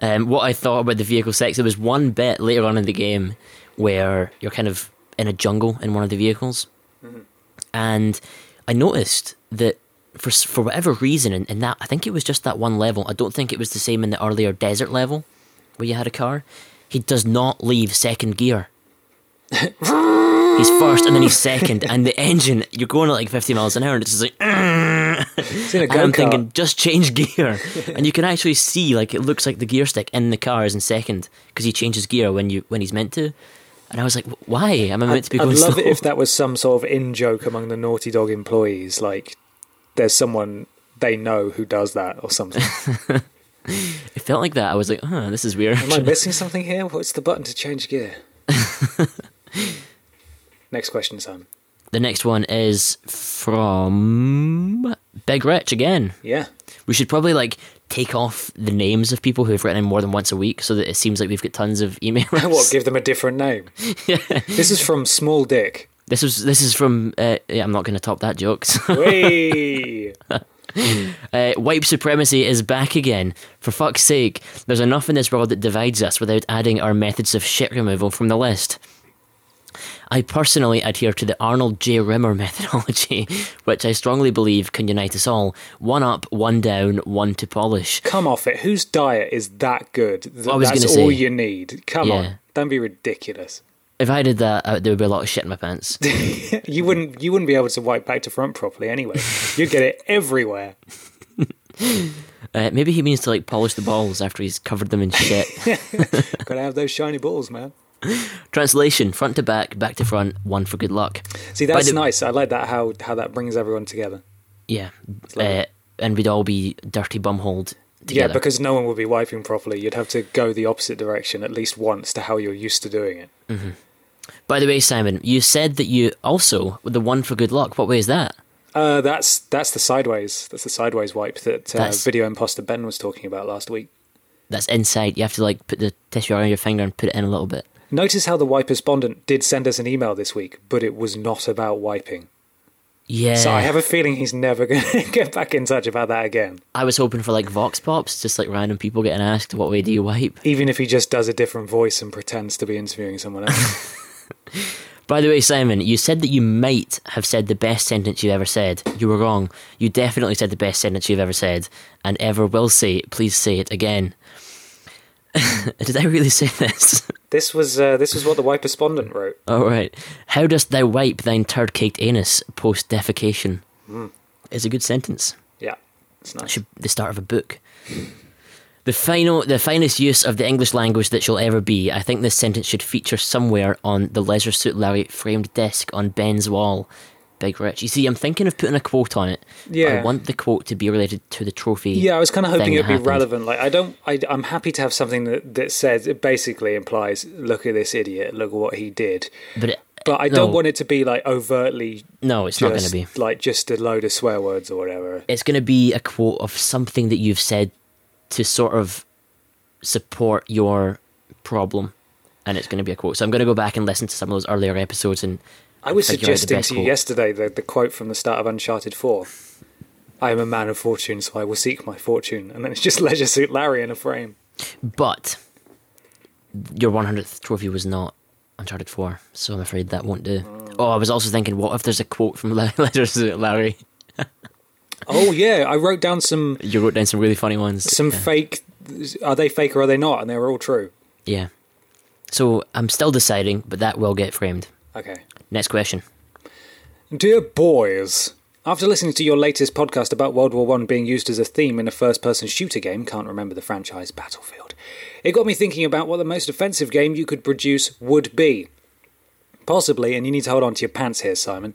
Um, what I thought about the vehicle sex, there was one bit later on in the game where you're kind of in a jungle in one of the vehicles, and I noticed that for for whatever reason, in, in that I think it was just that one level. I don't think it was the same in the earlier desert level where you had a car. He does not leave second gear. <laughs> he's first and then he's second, and the engine you're going at like 50 miles an hour, and it's just like. <laughs> It's in a <laughs> And I'm go-kart. thinking, just change gear, <laughs> and you can actually see like it looks like the gear stick in the car is in second because he changes gear when you when he's meant to. And I was like, why am I meant to be I'd love slow? it if that was some sort of in joke among the Naughty Dog employees. Like, there's someone they know who does that or something. <laughs> It felt like that. I was like, huh, this is weird. Am I missing something here? What's the button to change gear? Next question, Sam. The next one is from Big Rich again. Yeah. We should probably like take off the names of people who have written in more than once a week, so that it seems like we've got tons of emails. <laughs> what? Give them a different name. yeah. <laughs> This is from Small Dick. This is this is from. Uh, yeah, I'm not going to top that joke. Whee! <laughs> Uh, white supremacy is back again. For fuck's sake, there's enough in this world that divides us without adding our methods of shit removal from the list. I personally adhere to the Arnold J. Rimmer <laughs> methodology, which I strongly believe can unite us all. One up, one down, one to polish. Come off it. Whose diet is that good? I was That's all say- you need. Come Yeah. on. Don't be ridiculous. If I did that, uh, there would be a lot of shit in my pants. <laughs> You wouldn't. You wouldn't be able to wipe back to front properly anyway. You'd get it everywhere. <laughs> Uh, maybe he means to like polish the balls after he's covered them in shit. Gotta have those shiny balls, man. Translation: front to back, back to front, one for good luck. See, that's the- nice. I like that. How how that brings everyone together. Yeah, uh, and we'd all be dirty bumholed Yeah, because no one would be wiping properly. You'd have to go the opposite direction at least once to how you're used to doing it. By the way, Simon, you said that you also with the one for good luck. What way is that? Uh, that's that's the sideways. That's the sideways wipe that uh, video imposter Ben was talking about last week. That's inside. You have to like put the tissue around your finger and put it in a little bit. Notice how the wipe respondent did send us an email this week, but it was not about wiping. Yeah. So I have a feeling he's never <laughs> going to get back in touch about that again. I was hoping for like vox pops, just like random people getting asked, "What way do you wipe?" Even if he just does a different voice and pretends to be interviewing someone else. <laughs> By the way, Simon, you said that you might have said the best sentence you've ever said. You were wrong. You definitely said the best sentence you've ever said, and ever will say. Please say it again. <laughs> Did I really say this? this was uh, this was what the wipe respondent wrote. All right. How dost thou wipe thine turd-caked anus post defecation? Is a good sentence. Yeah, it's nice. Should the start of a book. The final, the finest use of the English language that shall ever be. I think this sentence should feature somewhere on the Leisure Suit Larry framed desk on Ben's wall. Big Rich. You see, I'm thinking of putting a quote on it. Yeah. I want the quote to be related to the trophy. Yeah, I was kind of hoping it'd be happened. relevant. Like, I don't, I, I'm happy to have something that that says it basically implies, look at this idiot, look at what he did. But, it, But I no, don't want it to be like overtly No, it's not going to be. like just a load of swear words or whatever. It's going to be a quote of something that you've said to sort of support your problem. and it's going to be a quote. So I'm going to go back and listen to some of those earlier episodes and I was suggesting to you yesterday the, the quote from the start of Uncharted 4. I am a man of fortune, so I will seek my fortune. And then it's just <laughs> Leisure Suit Larry in a frame. But your 100th trophy was not Uncharted 4, so I'm afraid that won't do. Oh, oh I was also thinking, what if there's a quote from <laughs> Le- Leisure Suit Larry? <laughs> Oh, yeah, I wrote down some You wrote down some really funny ones. some Yeah. fake. Are they fake or are they not? And they were all true. Yeah. So I'm still deciding, but that will get framed. Okay. Next question. Dear boys, after listening to your latest podcast about World War One being used as a theme in a first-person shooter game, can't remember the franchise Battlefield, it got me thinking about what the most offensive game you could produce would be. Possibly, and you need to hold on to your pants here, Simon.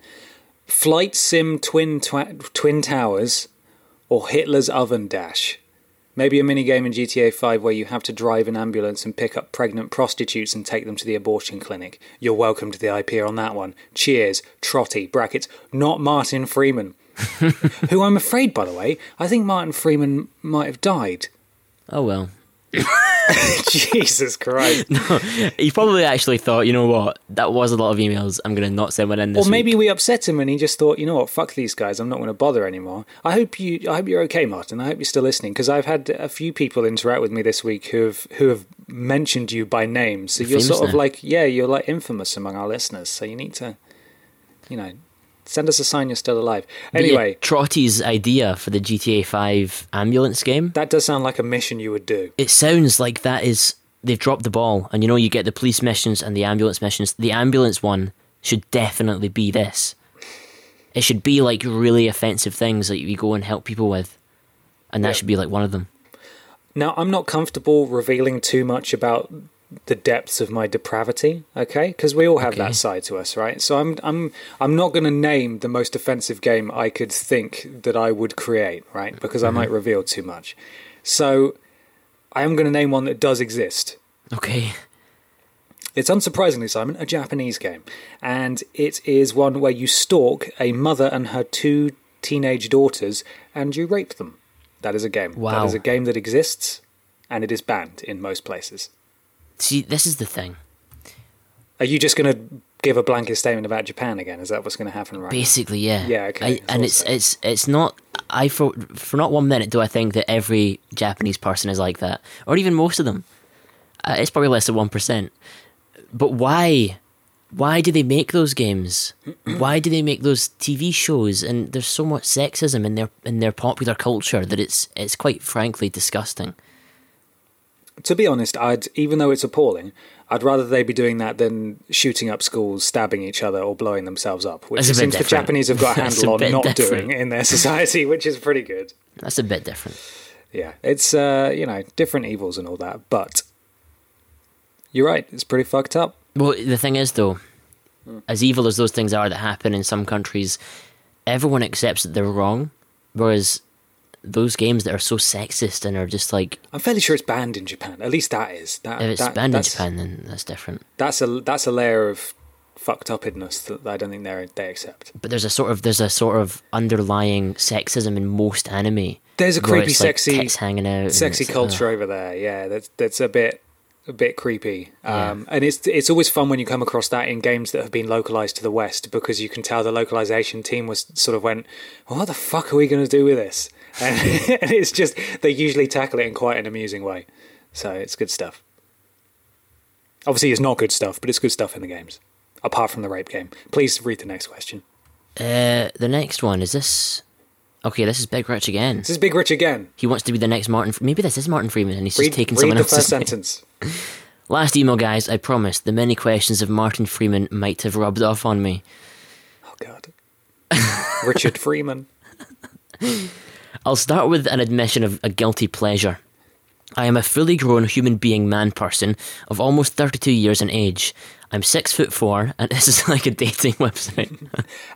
Flight Sim Twin Twa- Twin Towers, or Hitler's Oven Dash. Maybe a minigame in GTA 5 where you have to drive an ambulance and pick up pregnant prostitutes and take them to the abortion clinic. You're welcome to the IP on that one. Cheers, Trotty, brackets, not Martin Freeman. <laughs> Who I'm afraid, by the way, I think Martin Freeman might have died. Oh well. <laughs> Jesus Christ. <laughs> No, He probably actually thought, you know what, that was a lot of emails. I'm going to not send one in this Or maybe week. we upset him and he just thought, you know what, fuck these guys, I'm not going to bother anymore. I hope you, I hope you're okay, Martin. I hope you're still listening because I've had a few people interact with me this week who have who have mentioned you by name. So you're Famous sort of now. like, yeah, you're like infamous among our listeners. So you need to, you know, send us a sign you're still alive. Yeah, Anyway, Trotty's idea for the GTA 5 ambulance game, that does sound like a mission you would do. it sounds like that is they've dropped the ball. And you know, you get the police missions and the ambulance missions. The ambulance one should definitely be this. It should be like really offensive things that you go and help people with, and that should be like one of them. Now, I'm not comfortable revealing too much about the depths of my depravity, okay? Because we all have Okay. that side to us, right? So I'm I'm I'm not going to name the most offensive game I could think that I would create, right? Because I mm-hmm. might reveal too much. So I am going to name one that does exist. Okay. It's unsurprisingly, Simon, a Japanese game, and it is one where you stalk a mother and her two teenage daughters, and you rape them. That is a game. That Wow. is a game that exists, and it is banned in most places. See, this is the thing. Are you just going to give a blanket statement about Japan again? Is that what's going to happen right now? Basically, yeah. Yeah, okay, I, and it's so. it's it's not. I for for not one minute do I think that every Japanese person is like that, or even most of them. Uh, it's probably less than one percent. But why? Why do they make those games? <clears throat> why do they make those TV shows? And there's so much sexism in their in their popular culture that it's it's quite frankly disgusting. To be honest, I'd even though it's appalling, I'd rather they be doing that than shooting up schools, stabbing each other, or blowing themselves up, which That's a it bit seems the. Japanese have got a <laughs> That's a handle on not different. doing in their <laughs> society, which is pretty good. That's a bit different. Yeah, it's uh, you know different evils and all that, but you're right. It's pretty fucked up. Well, the thing is, though, as evil as those things are that happen in some countries, everyone accepts that they're wrong. Whereas those games that are so sexist and are just like, I'm fairly sure it's banned in Japan. At least that is. That, if it's that- banned in that's, Japan, then that's different. That's a that's a layer of fucked upness that I don't think they they accept. But there's a sort of there's a sort of underlying sexism in most anime. There's a creepy, like, sexy, tits hanging out, sexy uh, culture over there. Yeah, that's that's a bit a bit creepy. Yeah. Um, and it's it's always fun when you come across that in games that have been localized to the West because you can tell the localization team was sort of went, well, what the fuck are we going to do with this? And, <laughs> and it's just they usually tackle it in quite an amusing way. So it's good stuff. Obviously, it's not good stuff, but it's good stuff in the games. Apart from the rape game. Please read the next question. Uh, the next one is this. Okay, this is Big Rich again. This is Big Rich again. He wants to be the next Martin. Maybe this is Martin Freeman, and he's Read, just taking read someone the else's first sentence. <laughs> Last email, guys. I promise the many questions of Martin Freeman might have rubbed off on me. Oh God. <laughs> Richard Freeman. I'll start with an admission of a guilty pleasure. I am a fully grown human being man person of almost 32 years in age. I'm six foot four, and <laughs> this is like a dating <laughs> website.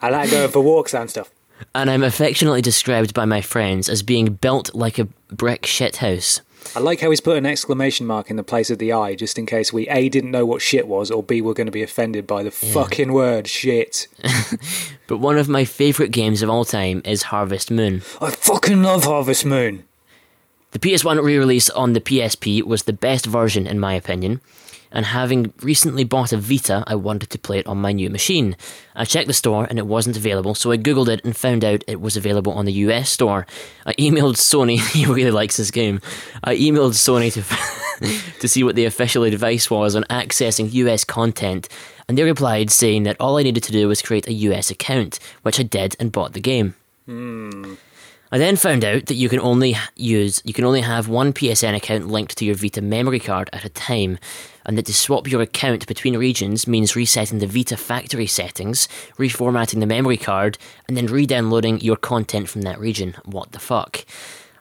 I like going for walks and stuff. and I'm affectionately described by my friends as being built like a brick shithouse. I like how he's put an exclamation mark in the place of the I, just in case we A didn't know what shit was, or B were going to be offended by the fucking word shit. <laughs> But one of my favourite games of all time is Harvest Moon. I fucking love Harvest Moon. The PS1 re release on the PSP was the best version, in my opinion. And having recently bought a Vita, I wanted to play it on my new machine. I checked the store and it wasn't available, so I googled it and found out it was available on the US store. I emailed Sony, <laughs> he really likes this game. I emailed Sony to <laughs> to see what the official advice was on accessing US content, and they replied saying that all I needed to do was create a US account, which I did and bought the game. Hmm. I then found out that you can only use you can only have one PSN account linked to your Vita memory card at a time, and that to swap your account between regions means resetting the Vita factory settings, reformatting the memory card, and then re-downloading your content from that region. What the fuck?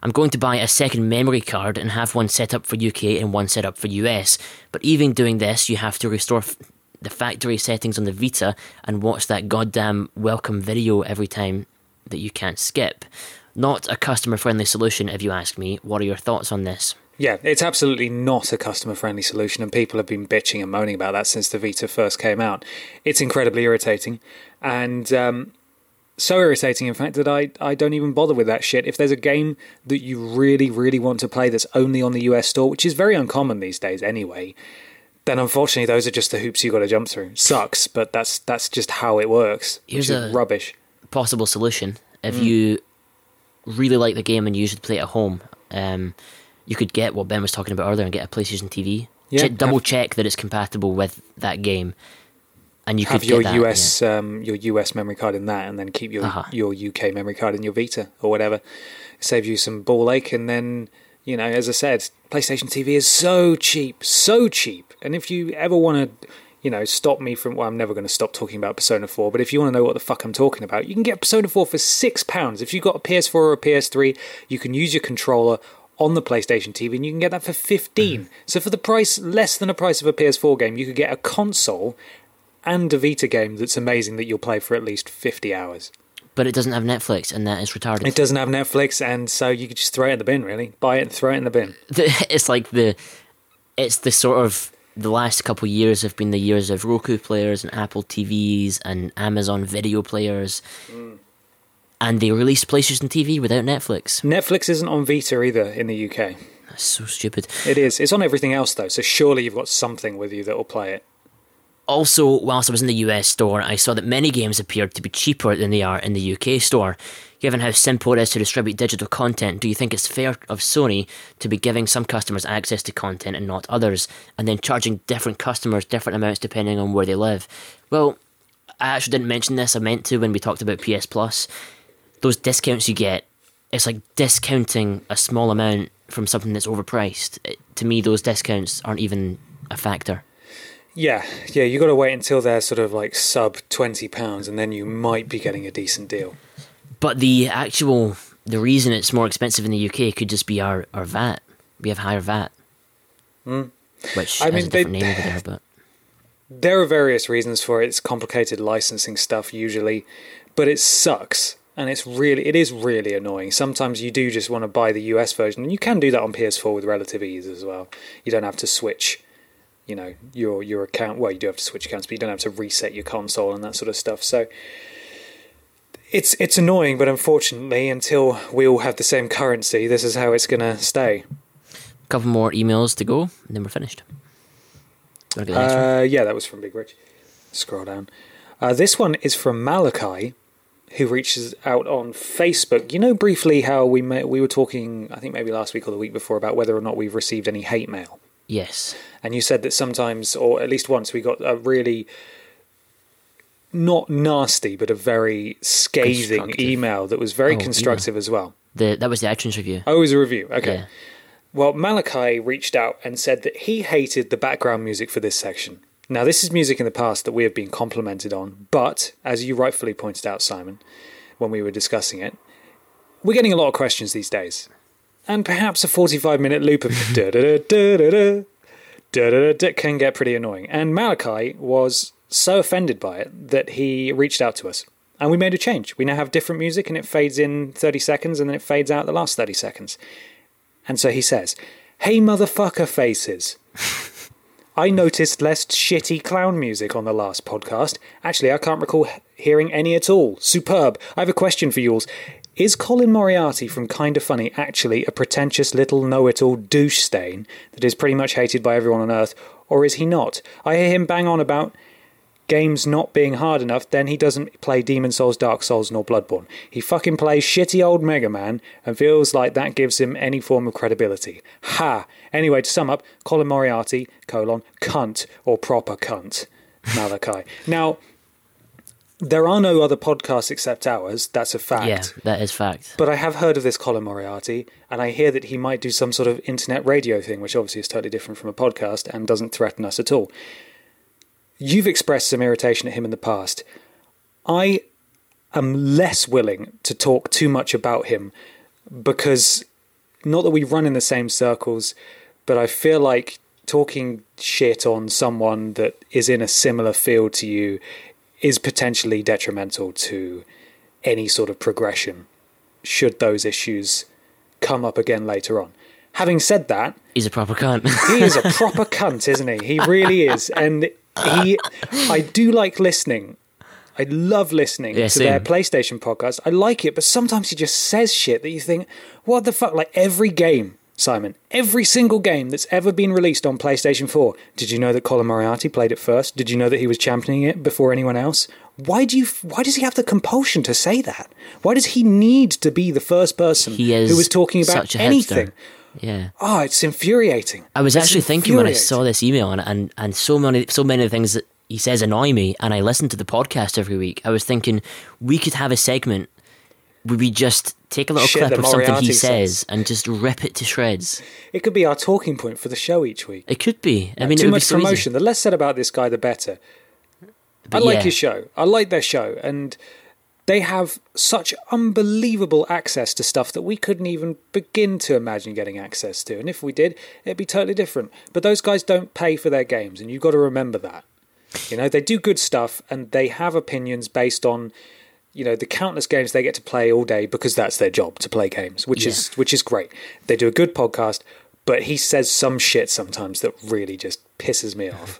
I'm going to buy a second memory card and have one set up for UK and one set up for US. But even doing this, you have to restore f- the factory settings on the Vita and watch that goddamn welcome video every time that you can't skip. Not a customer friendly solution, if you ask me. What are your thoughts on this? Yeah, it's absolutely not a customer friendly solution, and people have been bitching and moaning about that since the Vita first came out. It's incredibly irritating, and um, so irritating, in fact, that I, I don't even bother with that shit. If there's a game that you really, really want to play that's only on the US store, which is very uncommon these days anyway, then unfortunately those are just the hoops you got to jump through. Sucks, but that's that's just how it works. Here's a- rubbish. Possible solution if Mm. you really like the game and you should play it at home, um, you could get what Ben was talking about earlier and get a PlayStation TV. Yeah, double have- check that it's compatible with that game, and you Have could your get that, US um, your US memory card in that, and then keep your Uh-huh. your UK memory card in your Vita or whatever. Save you some ball ache, and then you know, as I said, PlayStation TV is so cheap, so cheap. And if you ever want to, you know, stop me from, well, I'm never going to stop talking about Persona 4. But if you want to know what the fuck I'm talking about, you can get Persona 4 for six pounds. If you've got a PS4 or a PS3, you can use your controller on the PlayStation TV, and you can get that for 15. Mm-hmm. So for the price less than the price of a PS4 game, you could get a console and a Vita game that's amazing that you'll play for at least 50 hours. But it doesn't have Netflix, and that is retarded. It doesn't have Netflix, and so you could just throw it in the bin, really. Buy it and throw it in the bin. <laughs> it's like the it's the sort of the last couple of years have been the years of Roku players and Apple TVs and Amazon video players. And they released PlayStation TV without Netflix. Netflix isn't on Vita either in the UK. That's so stupid. It is. It's on everything else, though, so surely you've got something with you that will play it. Also, whilst I was in the US store, I saw that many games appeared to be cheaper than they are in the UK store. Given how simple it is to distribute digital content, do you think it's fair of Sony to be giving some customers access to content and not others, and then charging different customers different amounts depending on where they live? Well, I actually didn't mention this, I meant to when we talked about PS Plus. Those discounts you get, it's like discounting a small amount from something that's overpriced. It, to me, those discounts aren't even a factor. Yeah, yeah, you got to wait until they're sort of like sub twenty pounds, and then you might be getting a decent deal. But the actual the reason it's more expensive in the UK could just be our, our VAT. We have higher VAT, hmm. which I has mean, a they- different name over there. But There are various reasons for it. It's complicated licensing stuff usually, but it sucks. And it's really, it is really annoying. Sometimes you do just want to buy the US version, and you can do that on PS4 with relative ease as well. You don't have to switch, you know, your your account. Well, you do have to switch accounts, but you don't have to reset your console and that sort of stuff. So it's it's annoying, but unfortunately, until we all have the same currency, this is how it's going to stay. a couple more emails to go, and then we're finished. Wanna get the next one? Uh, yeah, that was from Big Rich. Scroll down. Uh, this one is from Malachi, who reaches out on Facebook. You know, briefly how we ma- we were talking, I think maybe last week or the week before, about whether or not we've received any hate mail. Yes, And you said that sometimes, or at least once, we got a really not nasty, but a very scathing email that was very Oh, constructive as well. the that was the iTunes review. Oh, it was a review. Okay. Yeah. Well, Malachi reached out and said that he hated the background music for this section. Now, this is music in the past that we have been complimented on, but as you rightfully pointed out, Simon, when we were discussing it, we're getting a lot of questions these days. And perhaps a 45 minute loop of da da da da da can get pretty annoying. And Malachi was so offended by it that he reached out to us. And we made a change. We now have different music and it fades in 30 seconds and then it fades out the last 30 seconds. And so he says, Hey, motherfucker faces. <laughs> I noticed less shitty clown music on the last podcast. Actually, I can't recall hearing any at all. Superb. I have a question for you all. Is Colin Moriarty from Kinda Funny actually a pretentious little know it all douche stain that is pretty much hated by everyone on Earth? or is he not? I hear him bang on about games not being hard enough, then he doesn't play Demon Souls, Dark Souls, nor Bloodborne. He fucking plays shitty old Mega Man and feels like that gives him any form of credibility. Ha! Anyway, to sum up, Colin Moriarty, colon, cunt, or proper cunt, Malachi. <laughs> now, there are no other podcasts except ours, that's a fact. Yeah, that is fact. But I have heard of this Colin Moriarty, and I hear that he might do some sort of internet radio thing, which obviously is totally different from a podcast and doesn't threaten us at all. You've expressed some irritation at him in the past. I am less willing to talk too much about him because not that we run in the same circles, but I feel like talking shit on someone that is in a similar field to you is potentially detrimental to any sort of progression should those issues come up again later on. Having said that, He's a proper cunt. he is a <laughs> proper cunt, isn't he? He really is. And he I do like listening. I love listening Yeah, to their. PlayStation podcast. I like it, but sometimes he just says shit that you think, what the fuck? Like every game, Simon, every single game that's ever been released on PlayStation 4. Did you know that Colin Moriarty played it first? Did you know that he was championing it before anyone else? Why do you why does he have the compulsion to say that? Why does he need to be the first person he is who was talking about anything? hipster. Yeah. Oh, it's infuriating. I was It's actually thinking when I saw this email and, and and so many so many things that he says annoy me, and I listen to the podcast every week. I was thinking we could have a segment where we just take a little Shit clip of something he says says. and just rip it to shreds. It could be our talking point for the show each week. It could be. I mean, it Too would much be so easy. promotion. The less said about this guy, the better. But I like yeah. his show. I like their show, and they have such unbelievable access to stuff that we couldn't even begin to imagine getting access to. And if we did, it'd be totally different. But those guys don't pay for their games, and you've got to remember that. You know, they do good stuff, and they have opinions based on. You know the countless games they get to play all day because that's their job to play games, which is which is great. They do a good podcast, but he says some shit sometimes that really just pisses me off.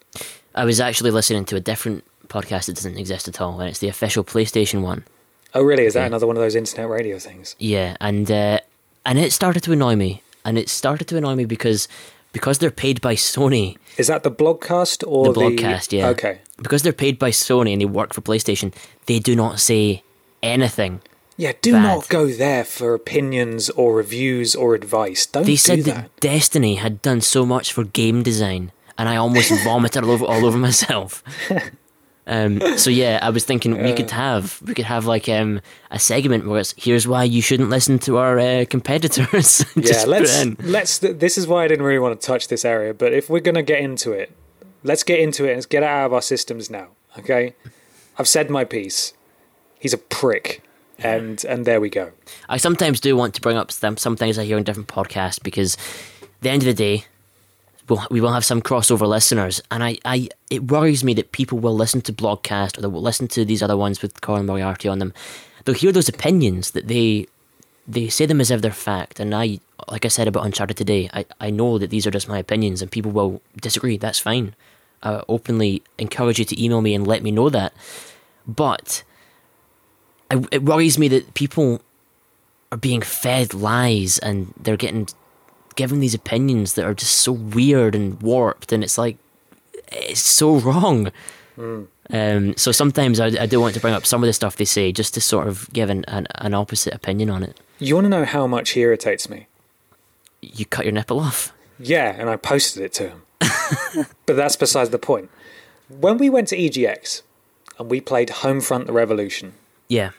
I was actually listening to a different podcast that doesn't exist at all, and it's the official PlayStation one. Oh, really? Is that another one of those internet radio things? Yeah, and uh, and it started to annoy me, and it started to annoy me because because they're paid by Sony. Is that the blogcast or The blogcast, yeah. Okay. Because they're paid by Sony and they work for PlayStation, they do not say anything. Yeah, do Bad. not go there for opinions or reviews or advice. Don't They do said that. that Destiny had done so much for game design, and I almost <laughs> vomited all over all over myself. <laughs> Um, so yeah, I was thinking we could have we could have like um, a segment where it's here's why you shouldn't listen to our uh, competitors. <laughs> Yeah, Just put it let's let's. This is why I didn't really want to touch this area, but if we're gonna get into it, let's get into it and let's get it out of our systems now. Okay, I've said my piece. He's a prick, and and there we go. I sometimes do want to bring up some, some things I hear in different podcasts because at the end of the day, we'll, we will have some crossover listeners, and I, I it worries me that people will listen to Blogcast or they will listen to these other ones with Colin Moriarty on them. They'll hear those opinions that they they say them as if they're fact, and I, like I said about Uncharted today, I, I know that these are just my opinions, and people will disagree. That's fine. I openly encourage you to email me and let me know that. But I, it worries me that people are being fed lies and they're getting given these opinions that are just so weird and warped, and it's like it's so <laughs> wrong. Um, so sometimes I, I do want to bring up some of the stuff they say just to sort of give an, an, an opposite opinion on it. You want to know how much he irritates me? You cut your nipple off. Yeah, and I posted it to him. <laughs> but that's besides the point. When we went to EGX and we played Homefront the Revolution, Yeah.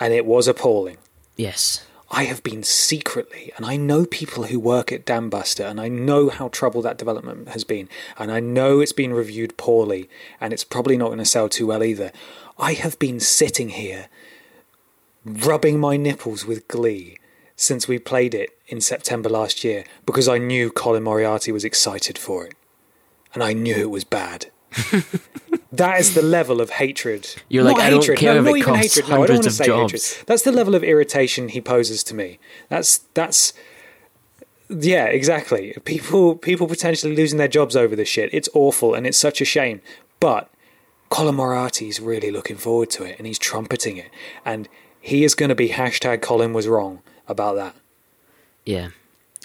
and it was appalling. Yes. I have been secretly, and I know people who work at Dambuster, and I know how troubled that development has been, and I know it's been reviewed poorly, and it's probably not going to sell too well either. I have been sitting here rubbing my nipples with glee since we played it in September last year because I knew Colin Moriarty was excited for it, and I knew it was bad. <laughs> that is the level of hatred. You're Not like, I don't hatred. care no, if not it even costs hatred. No, I don't want to hundreds say of hatred. jobs. That's the level of irritation he poses to me. That's that's yeah, exactly. People people potentially losing their jobs over this shit. It's awful and it's such a shame. But Colin Moriarty's really looking forward to it and he's trumpeting it. And he is going to be hashtag Colin was wrong about that. Yeah.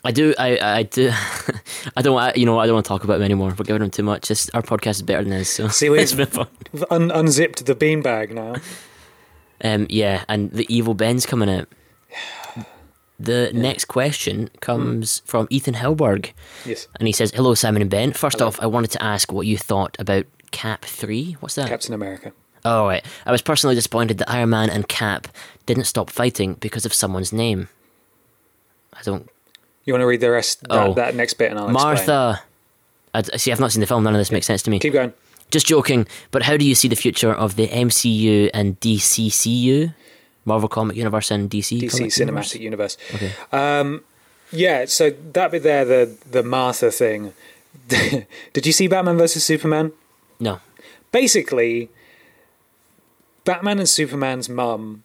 I do. I. I do. <laughs> I don't. I, you know, I don't want to talk about him anymore. We're giving him too much. It's, our podcast is better than this. So See, <laughs> we've- it's been fun. We've un- unzipped the beanbag now. Um, yeah, and the evil Ben's coming out. The next question comes from Ethan Helberg, Yes, and he says, "Hello, Simon and Ben. First off, I wanted to ask what you thought about Cap Three. What's that? Captain America. Oh, right. I was personally disappointed that Iron Man and Cap didn't stop fighting because of someone's name. I don't. You want to read the rest that, Oh. that next bit and I'll explain. Martha. I, see, I've not seen the film. None of this makes sense to me. Keep going. Just joking. But how do you see the future of the MCU and DCCU, Marvel Comic Universe and DC? DC Cinematic Universe? Universe. Okay. Um, yeah, so that bit there, the the Martha thing. <laughs> Did you see Batman versus Superman? No. Basically, Batman and Superman's mum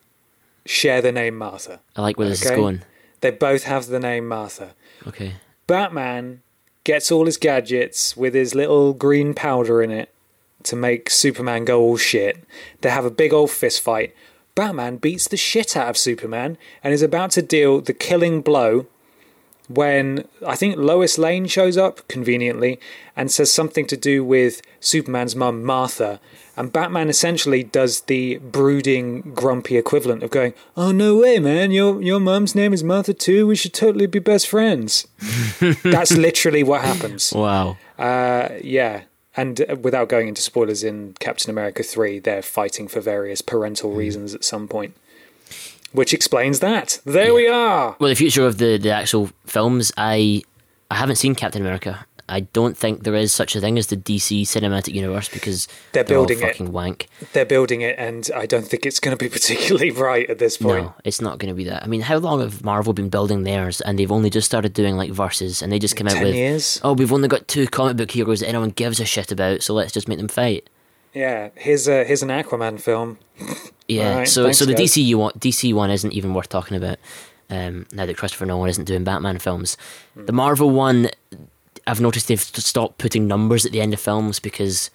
share the name Martha. I like where this is going. They both have the name Martha. Okay. Batman gets all his gadgets with his little green powder in it to make Superman go all shit. They have a big old fist fight. Batman beats the shit out of Superman and is about to deal the killing blow when I think Lois Lane shows up conveniently and says something to do with Superman's mum, Martha. And Batman essentially does the brooding, grumpy equivalent of going, "Oh no way, man! Your your mum's name is Martha too. We should totally be best friends." <laughs> That's literally what happens. Wow. Uh, yeah. And uh, without going into spoilers, in Captain America 3, they're fighting for various parental reasons at some point. Which explains that. There we are. Well, the future of the, the actual films, I I haven't seen Captain America. I don't think there is such a thing as the DC cinematic universe because They're all building it. fucking wank. They're building it, and I don't think it's going to be <laughs> particularly bright at this point. No, it's not going to be that. I mean, how long have Marvel been building theirs, and they've only just started doing like verses, and they just came out with, years? oh, we've only got two comic book heroes that anyone gives a shit about, so let's just make them fight. Yeah, here's a here's an Aquaman film. <laughs> Yeah. Alright, so thanks, so the guys. DC one, DC one isn't even worth talking about. Um, now that Christopher Nolan isn't doing Batman films, Hmm. the Marvel one, I've noticed they've stopped putting numbers at the end of films because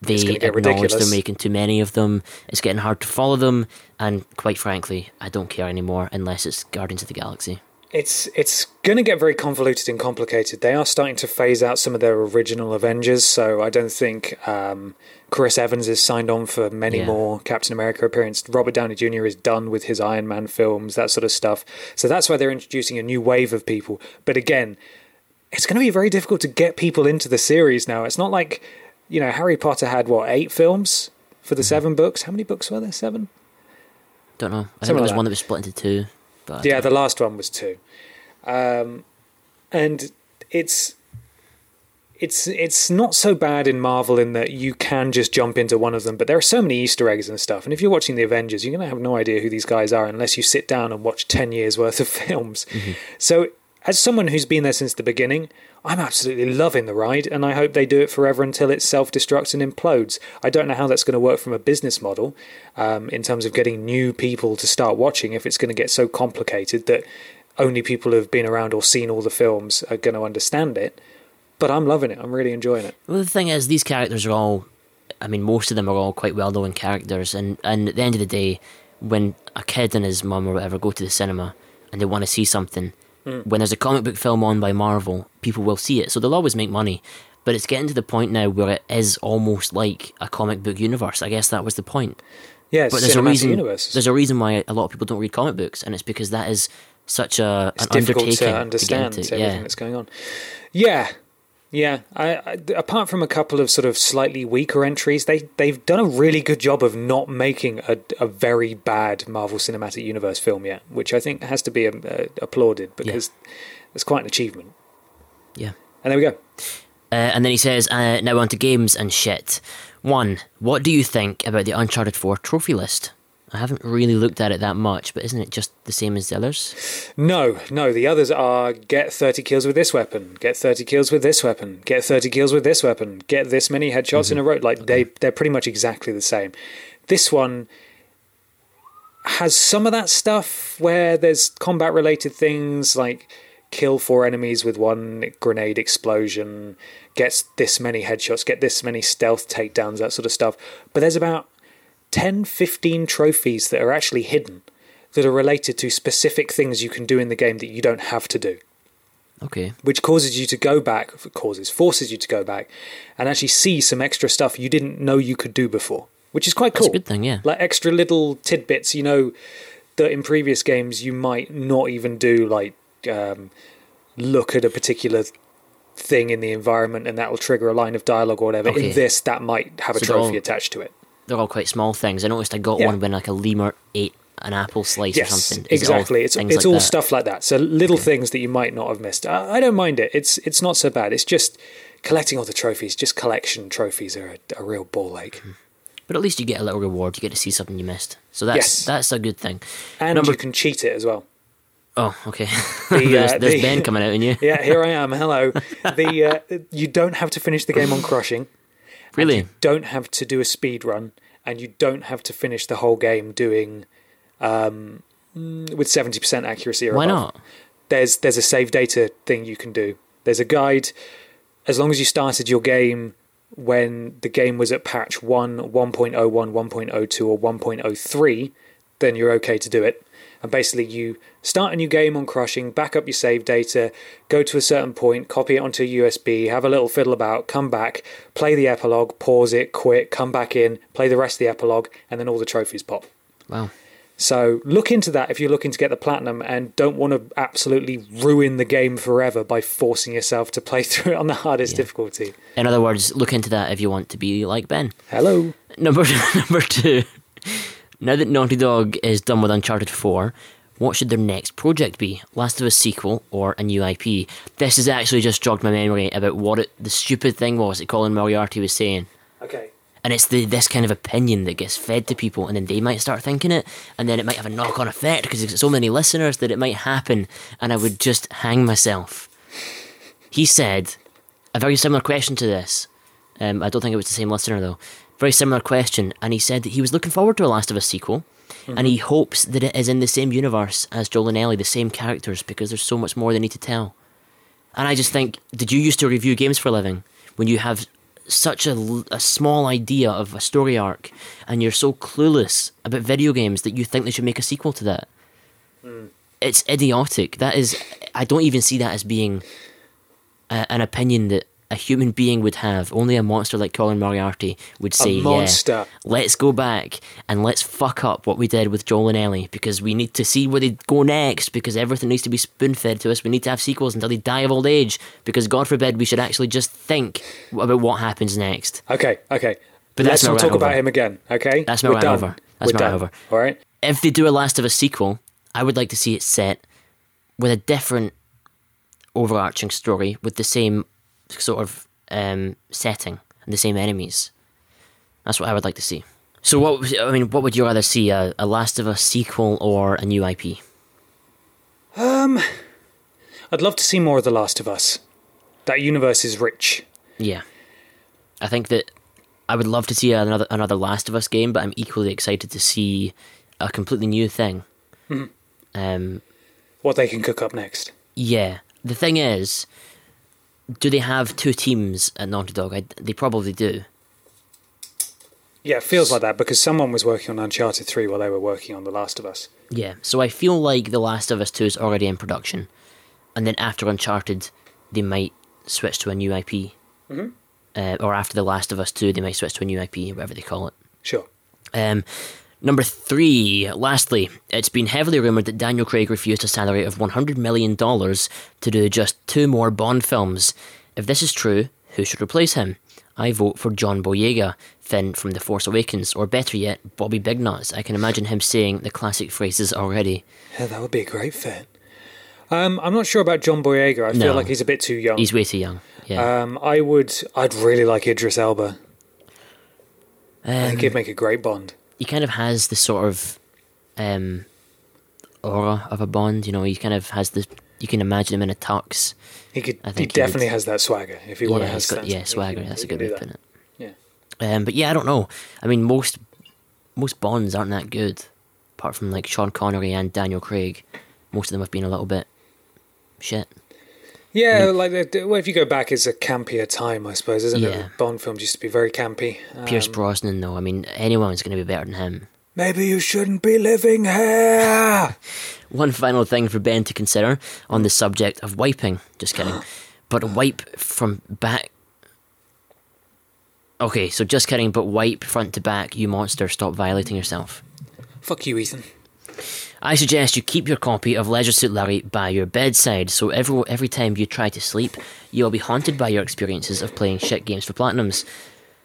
they It's gonna get acknowledge ridiculous. they're making too many of them. It's getting hard to follow them, and quite frankly, I don't care anymore unless it's Guardians of the Galaxy. It's it's going to get very convoluted and complicated. They are starting to phase out some of their original Avengers, so I don't think um, Chris Evans is signed on for many Yeah. more Captain America appearances. Robert Downey Jr. is done with his Iron Man films, that sort of stuff. So that's why they're introducing a new wave of people. But again, it's going to be very difficult to get people into the series now. It's not like you know Harry Potter had what eight films for Mm-hmm. the seven books. How many books were there? Seven. Don't know. I think Something there was like one that. was split into two. But Yeah, the last one was two, um, and it's it's it's not so bad in Marvel in that you can just jump into one of them, but there are so many Easter eggs and stuff. And if you're watching the Avengers, you're gonna have no idea who these guys are unless you sit down and watch ten years worth of <laughs> films. So, as someone who's been there since the beginning. I'm absolutely loving the ride, and I hope they do it forever until it self destructs and implodes. I don't know how that's going to work from a business model um, in terms of getting new people to start watching if it's going to get so complicated that only people who've been around or seen all the films are going to understand it. But I'm loving it. I'm really enjoying it. Well, the thing is, these characters are all. I mean, most of them are all quite well known characters, and, and at the end of the day, when a kid and his mum or whatever go to the cinema and they want to see something, Hmm. when there's a comic book film on by Marvel, people will see it, so they'll always make money. But it's getting to the point now where it is almost like a comic book universe. I guess that was the point. Yeah, But there's a reason. universe. There's a reason why a lot of people don't read comic books, and it's because that is such a it's an difficult undertaking to understand to everything that's going on. Yeah, yeah. I, I, apart from a couple of sort of slightly weaker entries, they they've done a really good job of not making a, a very bad Marvel Cinematic Universe film yet, which I think has to be um, uh, applauded because it's quite an achievement. yeah. And there we go. Uh, and then he says, uh, now on to games and shit. One, what do you think about the Uncharted 4 trophy list? I haven't really looked at it that much, but isn't it just the same as the others? No, no. The others are get 30 kills with this weapon, get 30 kills with this weapon, get 30 kills with this weapon, get this many headshots in a mm-hmm. row. Like they, they're pretty much exactly the same. This one has some of that stuff where there's combat related things like kill four enemies with one grenade explosion, gets this many headshots, get this many stealth takedowns, that sort of stuff. But there's about 10, 15 trophies that are actually hidden that are related to specific things you can do in the game that you don't have to do. Okay. which causes you to go back, causes, forces you to go back and actually see some extra stuff you didn't know you could do before, which is quite That's cool. a good thing, yeah. Like extra little tidbits, you know, that in previous games you might not even do, like um, look at a particular thing in the environment and that will trigger a line of dialogue or whatever. Okay. In this, that might have a So trophy attached to it. They're all quite small things. I noticed I got Yeah. one when like a lemur ate an apple slice or something. Is all exactly. It's things it's like all stuff like that. So little things that you might not have missed. I, I don't mind it. It's it's not so bad. It's just collecting all the trophies. Just collection trophies are a, a real ball ache. But at least you get a little reward. You get to see something you missed. So that's Yes. that's a good thing. And Number- you can cheat it as well. Oh, okay. <laughs> The, there's uh, there's the- Ben coming out in you. <laughs> Yeah, here I am. Hello. <laughs> The uh, you don't have to finish the game on crushing. Really? You don't have to do a speed run, and you don't have to finish the whole game doing um, mm, with seventy percent accuracy or Why above. not? There's there's a save data thing you can do. There's a guide. As long as you started your game when the game was at patch 1, 1.01, 1.02, or 1.03, then you're okay to do it. And basically, you start a new game on Crushing, back up your save data, go to a certain point, copy it onto a USB, have a little fiddle about, come back, play the epilogue, pause it, quit, come back in, play the rest of the epilogue, and then all the trophies pop. Wow. So look into that if you're looking to get the platinum and don't want to absolutely ruin the game forever by forcing yourself to play <laughs> through it on the hardest difficulty. In other words, look into that if you want to be like Ben. Hello. Number <laughs> number two. Now that Naughty Dog is done with Uncharted 4, what should their next project be? Last of Us sequel or a new IP? This has actually just jogged my memory about what it, the stupid thing was that Colin Moriarty was saying. Okay. And it's the this kind of opinion that gets fed to people, and then they might start thinking it, and then it might have a knock on effect because there's so many listeners that it might happen, and I would just hang myself. He said a very similar question to this. Um, I don't think it was the same listener though. Very similar question, and he said that he was looking forward to a Last of Us sequel, and he mm-hmm. hopes that it is in the same universe as Joel and Ellie, the same characters, because there's so much more they need to tell. And I just think, did you used to review games for a living when you have such a, a small idea of a story arc and you're so clueless about video games that you think they should make a sequel to that? Mm. It's idiotic. That is, I don't even see that as being a, an opinion that a human being would have. Only a monster like Colin Moriarty would say, monster. "Yeah, let's go back and let's fuck up what we did with Joel and Ellie because we need to see where they go next. Because everything needs to be spoon fed to us. We need to have sequels until they die of old age. Because God forbid we should actually just think about what happens next. Okay. Okay. But Let's not talk about him again. Okay. That's my We're rant done. over. That's We're my done. over. All right. If they do a Last of Us sequel, I would like to see it set with a different overarching story with the same sort of um, setting and the same enemies. That's what I would like to see. So, what I mean, what would you rather see? A, a Last of Us sequel or a new IP? Um, I'd love to see more of The Last of Us. That universe is rich. Yeah, I think that I would love to see another another Last of Us game, but I'm equally excited to see a completely new thing. Um, What they can cook up next. Yeah. The thing is, do they have two teams at Naughty Dog? I, they probably do. Yeah, it feels like that because someone was working on Uncharted 3 while they were working on The Last of Us. Yeah. So I feel like The Last of Us 2 is already in production. And then after Uncharted, they might switch to a new IP. Mm-hmm. Uh, or after The Last of Us 2, they might switch to a new IP, whatever they call it. Sure. Um, number three, lastly, it's been heavily rumoured that Daniel Craig refused a salary of $100 million to do just two more Bond films. If this is true, who should replace him? I vote for John Boyega, Finn from The Force Awakens, or better yet, Bobby Bignuts. I can imagine him saying the classic phrases already. Yeah, that would be a great fit. Um, I'm not sure about John Boyega. I No. feel like he's a bit too young. He's way too young. Yeah. Um, I would. I'd really like Idris Elba. I Um, think he'd make a great Bond. He kind of has the sort of um, aura of a Bond. You know, he kind of has the. You can imagine him in a tux. He could. I He think he definitely would- has that swagger. If want to yeah, have he's got, yeah, swagger. can- that's he a good way of putting it. Yeah. Um, but yeah, I don't know. I mean, most most Bonds aren't that good, apart from like Sean Connery and Daniel Craig. Most of them have been a little bit shit. Yeah, like the- well, if you go back, it's a campier time, I suppose, isn't Yeah. it? Bond films used to be very campy. Pierce Um, Brosnan, though, I mean, anyone's going to be better than him. Maybe you shouldn't be living here. <laughs> One final thing for Ben to consider on the subject of wiping. Just kidding. <gasps> but wipe from back. Okay, so just kidding, but wipe front to back, you monster, stop violating yourself. Fuck you, Ethan. I suggest you keep your copy of Leisure Suit Larry by your bedside, so every, every time you try to sleep, you'll be haunted by your experiences of playing shit games for Platinums.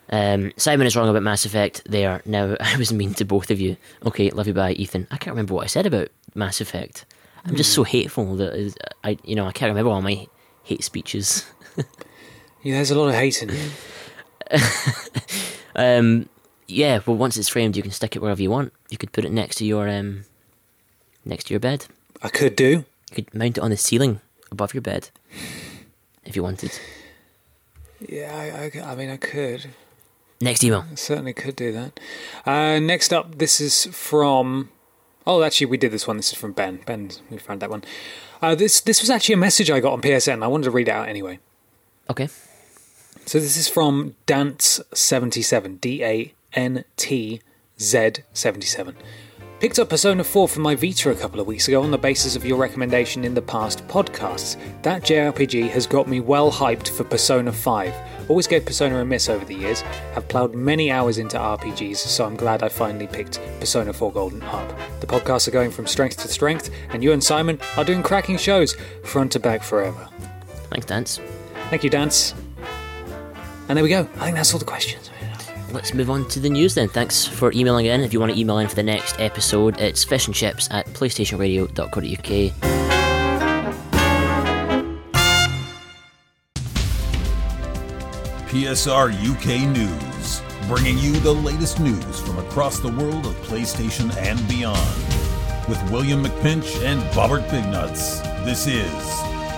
Um, Simon is wrong about Mass Effect there. Now, <laughs> I was mean to both of you. Okay, love you bye, Ethan. I can't remember what I said about Mass Effect. I'm just so hateful that I, you know, I can't remember all my hate speeches. <laughs> Yeah, there's a lot of hate in it. <laughs> Um, yeah, well, once it's framed, you can stick it wherever you want. You could put it next to your um, next to your bed. I could do. You could mount it on the ceiling above your bed if you wanted. Yeah, I, I, I mean, I could. Next email. I certainly could do that. Uh, next up, this is from. Oh, actually, we did this one. This is from Ben. Ben, we found that one. Uh, this this was actually a message I got on PSN. I wanted to read it out anyway. Okay. So this is from Dance77, D A N T Z 77. Picked up Persona 4 for my Vita a couple of weeks ago on the basis of your recommendation in the past podcasts. That JRPG has got me well hyped for Persona 5. Always gave Persona a miss over the years, have ploughed many hours into RPGs, so I'm glad I finally picked Persona 4 Golden up. The podcasts are going from strength to strength, and you and Simon are doing cracking shows, front to back forever. Thanks, Dance. Thank you, Dance. And there we go. I think that's all the questions. Let's move on to the news then. Thanks for emailing in. If you want to email in for the next episode, it's fish and chips at playstationradio.co.uk. PSR UK News, bringing you the latest news from across the world of PlayStation and beyond. With William McPinch and Bobbert Bignuts, this is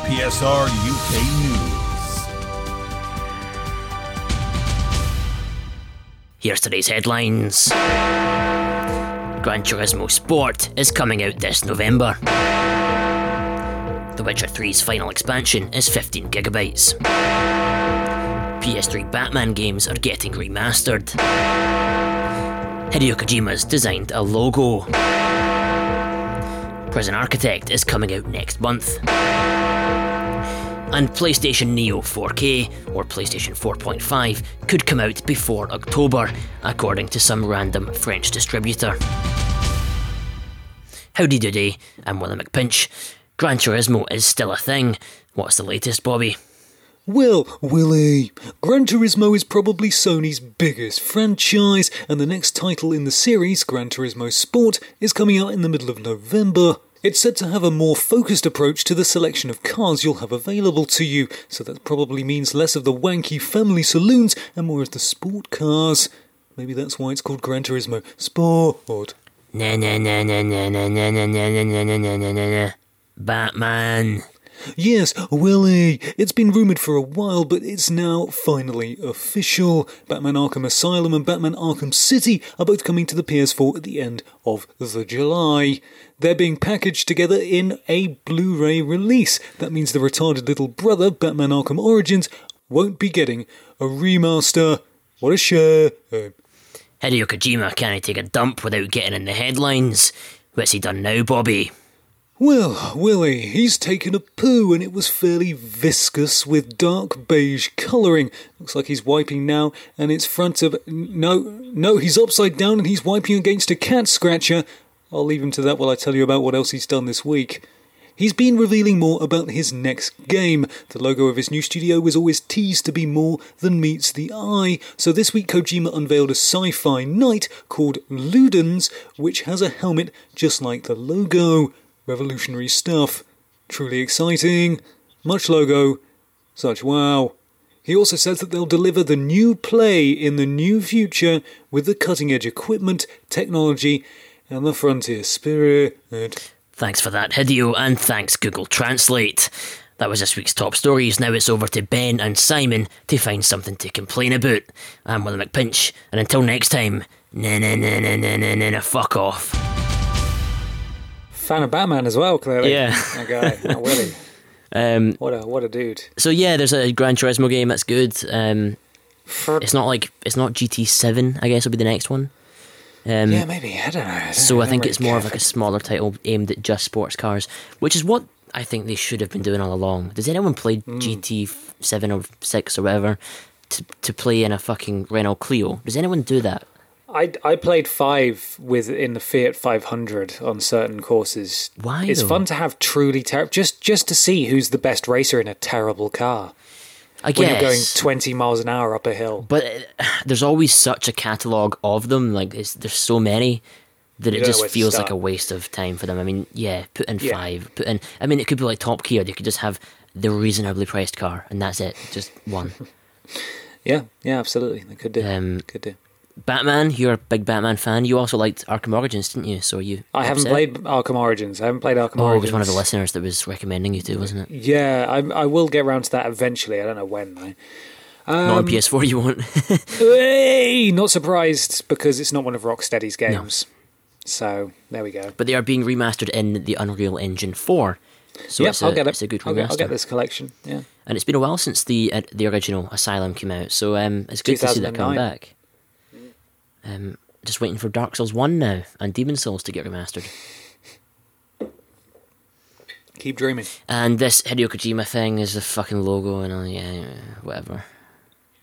PSR UK News. Here's today's headlines Gran Turismo Sport is coming out this November. The Witcher 3's final expansion is 15 gigabytes. PS3 Batman games are getting remastered. Hideo Kojima's designed a logo. Prison Architect is coming out next month. And PlayStation Neo 4K or PlayStation 4.5 could come out before October, according to some random French distributor. Howdy doody, I'm William McPinch. Gran Turismo is still a thing. What's the latest, Bobby? Well, Willie, Gran Turismo is probably Sony's biggest franchise, and the next title in the series, Gran Turismo Sport, is coming out in the middle of November. It's said to have a more focused approach to the selection of cars you'll have available to you, so that probably means less of the wanky family saloons and more of the sport cars. Maybe that's why it's called Gran Turismo Sport. Na na na na na na na na na na na na na na na. Batman. Yes, Willie. It's been rumoured for a while, but it's now finally official. Batman Arkham Asylum and Batman Arkham City are both coming to the PS4 at the end of the July. They're being packaged together in a Blu ray release. That means the retarded little brother, Batman Arkham Origins, won't be getting a remaster. What a shame. Hideo Kojima can't take a dump without getting in the headlines. What's he done now, Bobby? Well, Willie, he's taken a poo and it was fairly viscous with dark beige colouring. Looks like he's wiping now and it's front of. No, no, he's upside down and he's wiping against a cat scratcher. I'll leave him to that while I tell you about what else he's done this week. He's been revealing more about his next game. The logo of his new studio was always teased to be more than meets the eye, so this week Kojima unveiled a sci fi knight called Ludens, which has a helmet just like the logo. Revolutionary stuff. Truly exciting. Much logo. Such wow. He also says that they'll deliver the new play in the new future with the cutting edge equipment, technology, and the frontier spirit. Thanks for that, Hideo, and thanks, Google Translate. That was this week's top stories. Now it's over to Ben and Simon to find something to complain about. I'm William McPinch, and until next time, na na na na na na na na fuck off. Fan of Batman as well, clearly. Yeah. <laughs> That guy, that Willie. <laughs> Um, What a what a dude. so yeah, there's a Gran Turismo game that's good. Um, it's not like it's not GT7. I guess will be the next one. Um, yeah, maybe I don't know. so I don't think it's more of like a smaller title aimed at just sports cars, which is what I think they should have been doing all along. Does anyone play Hmm. GT seven or six or whatever to to play in a fucking Renault Clio? Does anyone do that? I, I played five with in the Fiat 500 on certain courses. Why, It's though? fun to have truly terrible, just just to see who's the best racer in a terrible car I when you're going 20 miles an hour up a hill. But uh, there's always such a catalogue of them. Like it's, there's so many that You it just feels like a waste of time for them. I mean, yeah, put in Yeah. five. Put in. I mean, it could be like Top Gear. They could just have the reasonably priced car, and that's it. Just one. <laughs> Yeah, yeah, absolutely. They could do. Um, could do. Batman. You're a big Batman fan. You also liked Arkham Origins, didn't you? So you. I haven't upset? played Arkham Origins. I haven't played Arkham Oh, it was one of the listeners that was recommending you to, wasn't it? Yeah, I, I will get around to that eventually. I don't know when though. Not Um, on PS4, you won't. <laughs> Hey, not surprised because it's not one of Rocksteady's games. So there we go. but they are being remastered in the Unreal Engine 4. So yep, it's, a, I'll get it. it's a good I'll remaster. get, I'll get this collection. Yeah. And it's been a while since the uh, the original Asylum came out, so um, it's good to see that come 2009. back. Um, just waiting for Dark Souls 1 now and Demon Souls to get remastered. Keep dreaming. And this Hideo Kojima thing is the fucking logo and all, yeah, whatever.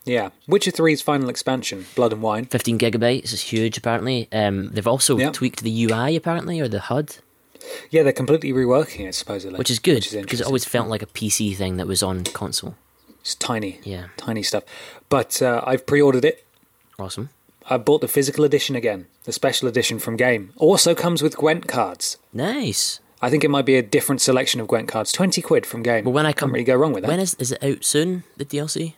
Yeah. Witcher 3's final expansion, Blood and Wine. 15 gigabytes is huge, apparently. Um, they've also Yeah. tweaked the UI, apparently, or the HUD, Yeah, they're completely reworking it supposedly, which is good Which is because it always felt like a PC thing that was on console. It's tiny. Yeah. Tiny stuff. But uh, I've pre-ordered it. Awesome. I bought the physical edition again, the special edition from Game. Also comes with Gwent cards. Nice. I think it might be a different selection of Gwent cards. Twenty quid from Game. Well, when I Can't come, really go wrong with that. When is is it out soon? The DLC?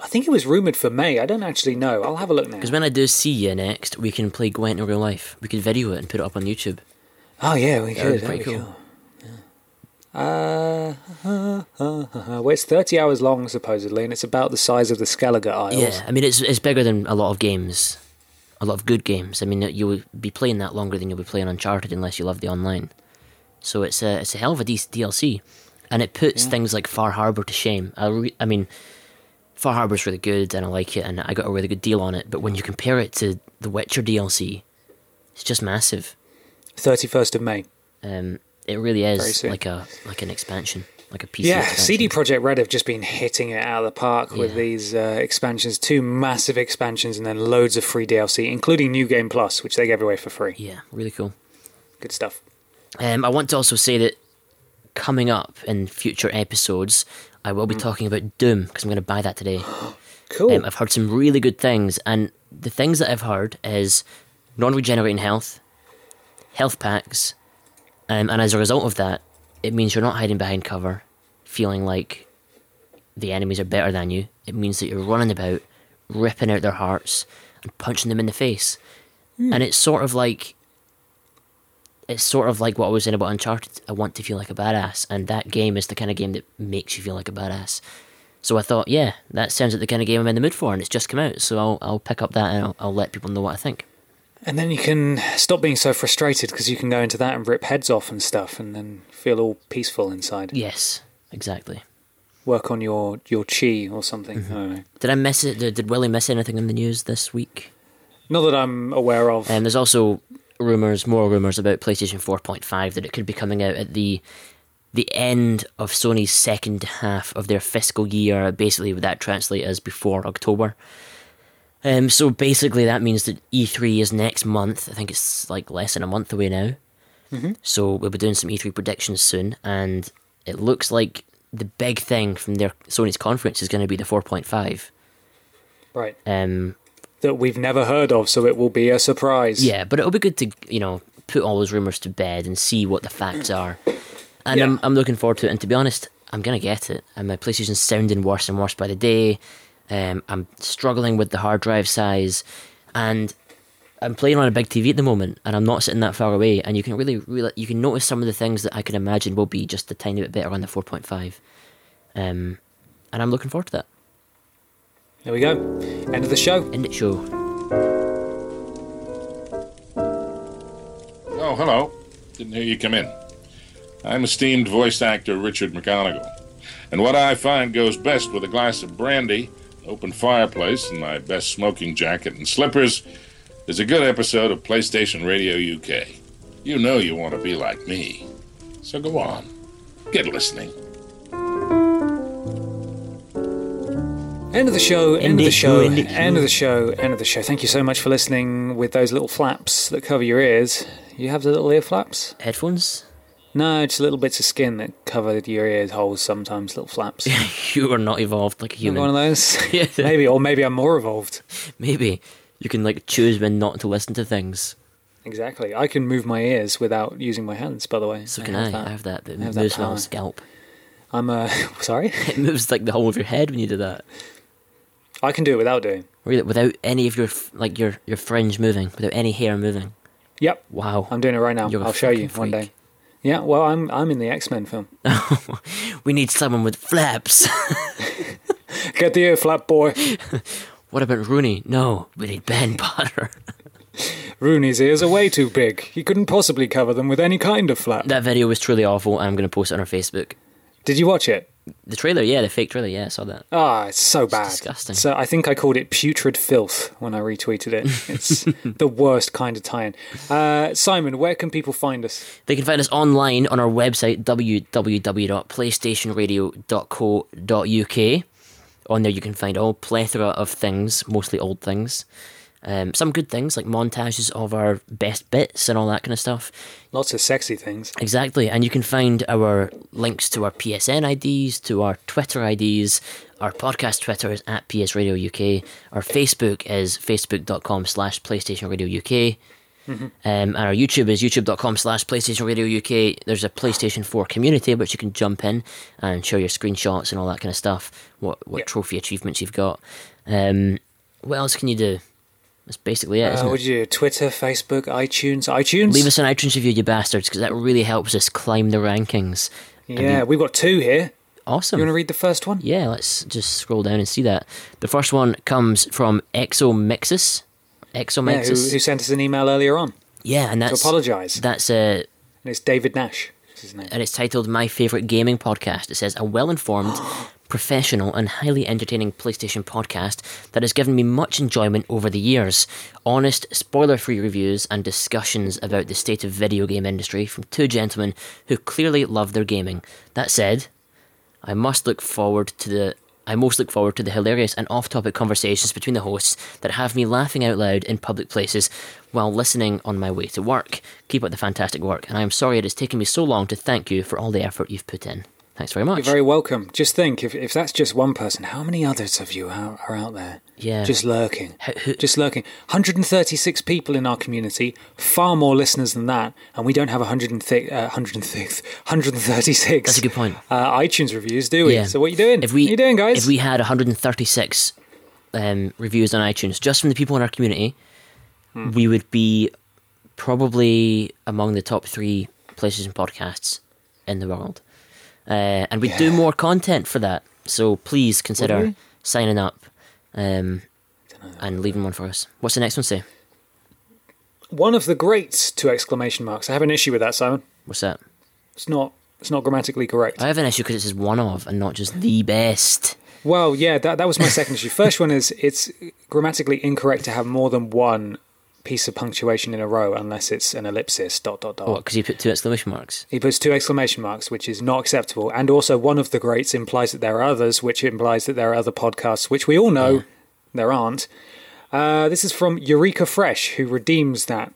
I think it was rumored for May. I don't actually know. I'll have a look now. Because when I do see you next, we can play Gwent in real life. We could video it and put it up on YouTube. Oh yeah, we That could. be That'd pretty cool. cool. Uh, uh, uh, uh, well, it's 30 hours long, supposedly, and it's about the size of the Skellige Isles. Yeah, I mean it's it's bigger than a lot of games, a lot of good games. I mean you'll be playing that longer than you'll be playing Uncharted unless you love the online. So it's a it's a hell of a DLC, and it puts things like Far Harbor to shame. I re- I mean, Far Harbor's really good and I like it, and I got a really good deal on it. But when you compare it to the Witcher DLC, it's just massive. 31st of May. Um, it really is like a like an expansion, like a PC. Yeah, expansion. CD Projekt Red have just been hitting it out of the park with these uh, expansions, two massive expansions, and then loads of free DLC, including New Game Plus, which they gave away for free. Yeah, really cool. Good stuff. Um, I want to also say that coming up in future episodes, I will be Hmm. talking about Doom because I'm going to buy that today. <gasps> Cool. Um, I've heard some really good things, and the things that I've heard is non-regenerating health, health packs, um, and as a result of that, it means you're not hiding behind cover, feeling like the enemies are better than you. It means that you're running about, ripping out their hearts, and punching them in the face. And it's sort of like it's sort of like what I was saying about Uncharted. I want to feel like a badass, and that game is the kind of game that makes you feel like a badass. So I thought, yeah, that sounds like the kind of game I'm in the mood for, and it's just come out, so I'll I'll pick up that and I'll, I'll let people know what I think. And then you can stop being so frustrated because you can go into that and rip heads off and stuff, and then feel all peaceful inside. Yes, exactly. Work on your, your chi or something. Mm-hmm. I don't know. Did I miss it? Did, did Willie miss anything in the news this week? Not that I'm aware of. And there's also rumors, more rumors about PlayStation 4.5 that it could be coming out at the the end of Sony's second half of their fiscal year. Basically, would that translate as before October? Um, so basically, that means that E3 is next month. I think it's like less than a month away now. So we'll be doing some E3 predictions soon, and it looks like the big thing from their Sony's conference is going to be the 4.5. right. Um, That we've never heard of, so it will be a surprise. Yeah, but it'll be good to you know put all those rumors to bed and see what the facts are. And Yeah. I'm I'm looking forward to it. And to be honest, I'm gonna get it. And my PlayStation's sounding worse and worse by the day. Um, I'm struggling with the hard drive size, and I'm playing on a big TV at the moment, and I'm not sitting that far away. And you can really, really, you can notice some of the things that I can imagine will be just a tiny bit better on the 4.5. Um, and I'm looking forward to that. There we go. End of the show. End it show. Oh, hello. Didn't hear you come in. I'm esteemed voice actor Richard McGonagle. And what I find goes best with a glass of brandy, open fireplace, and my best smoking jacket and slippers is a good episode of PlayStation Radio UK. You know you want to be like me. So go on, get listening. End of the show, end of the show, indeed. end of the show, end of the show. Thank you so much for listening with those little flaps that cover your ears. You have the little ear flaps? Headphones? No, just little bits of skin that cover your ear holes sometimes, little flaps. <laughs> You are not evolved like a You're. One of those? <laughs> Yeah. <laughs> maybe, or maybe I'm more evolved. Maybe you can like choose when not to listen to things. Exactly. I can move my ears without using my hands, by the way. So I can have I. that. I have that, but it have that moves my scalp. I'm, uh, sorry? It moves like the whole of your head when you do that. I can do it without doing. Really, without any of your like your your fringe moving, without any hair moving. Yep. Wow. I'm doing it right now. I'll show you fucking one day. Yeah, well, I'm I'm in the X Men film. <laughs> we need someone with flaps. <laughs> Get the ear flap, boy. <laughs> what about Rooney? No, we need Ben Potter. Rooney's ears are way too big. He couldn't possibly cover them with any kind of flap. that video was truly awful. I'm going to post it on our Facebook. Did you watch it? The trailer, yeah, the fake trailer, yeah, I saw that. Ah, it's so bad. disgusting. So I think I called it putrid filth when I retweeted it. <laughs> It's the worst kind of tie-in. Uh, Simon, where can people find us? They can find us online on our website, www.playstationradio.co.uk. On there, you can find all plethora of things, mostly old things. Um, some good things like montages of our best bits and all that kind of stuff. Lots of sexy things. Exactly, and you can find our links to our PSN IDs, to our Twitter IDs. Our podcast Twitter is at PS Radio UK. Our Facebook is facebook.com slash PlayStation Radio UK. Um, and our YouTube is youtube.com slash PlayStation Radio UK. There's a PlayStation 4 community which you can jump in and show your screenshots and all that kind of stuff. What what Yeah. trophy achievements you've got. Um, what else can you do? That's basically it, Uh, what do you do? Twitter, Facebook, iTunes, iTunes. Leave us an iTunes review, you bastards, because that really helps us climb the rankings. Yeah, we've got two here. Awesome. You want to read the first one? Yeah, let's just scroll down and see that. The first one comes from Exomixis. Yeah, who, who sent us an email earlier on Yeah, and that's. to apologise. that's uh, And it's David Nash. Is his name. and it's titled "My Favorite Gaming Podcast." It says a well-informed, <gasps> <gasps> professional, and highly entertaining PlayStation podcast that has given me much enjoyment over the years. Honest, spoiler-free reviews and discussions about the state of video game industry from two gentlemen who clearly love their gaming. That said, I must look forward to the I most look forward to the hilarious and off-topic conversations between the hosts that have me laughing out loud in public places while listening on my way to work. Keep up the fantastic work, and I am sorry it has taken me so long to thank you for all the effort you've put in. Thanks very much. You're very welcome. Just think, if, if that's just one person, how many others of you are, are out there? Yeah. Just lurking. Just lurking. 136 people in our community, far more listeners than that, and we don't have 106, uh, 106 136 That's a good point. uh, iTunes reviews, do we? Yeah. So what are you doing? If we, what are you doing, guys? If we had 136 um, reviews on iTunes just from the people in our community, Hmm. we would be probably among the top three PlayStation podcasts in the world. Uh, and we'd do more content for that. So please consider signing up um, and leaving one for us. What's the next one say? One of the greats, two exclamation marks. I have an issue with that, Simon. What's that? It's not it's not grammatically correct. I have an issue because it says one of and not just the best. Well, yeah, that, that was my second issue. First one is it's grammatically incorrect to have more than one piece of punctuation in a row unless it's an ellipsis, dot, dot, dot. What? Because you put two exclamation marks. He puts two exclamation marks, which is not acceptable. And also, one of the greats implies that there are others, which implies that there are other podcasts, which we all know there aren't. Uh, this is from Eureka Fresh, who redeems that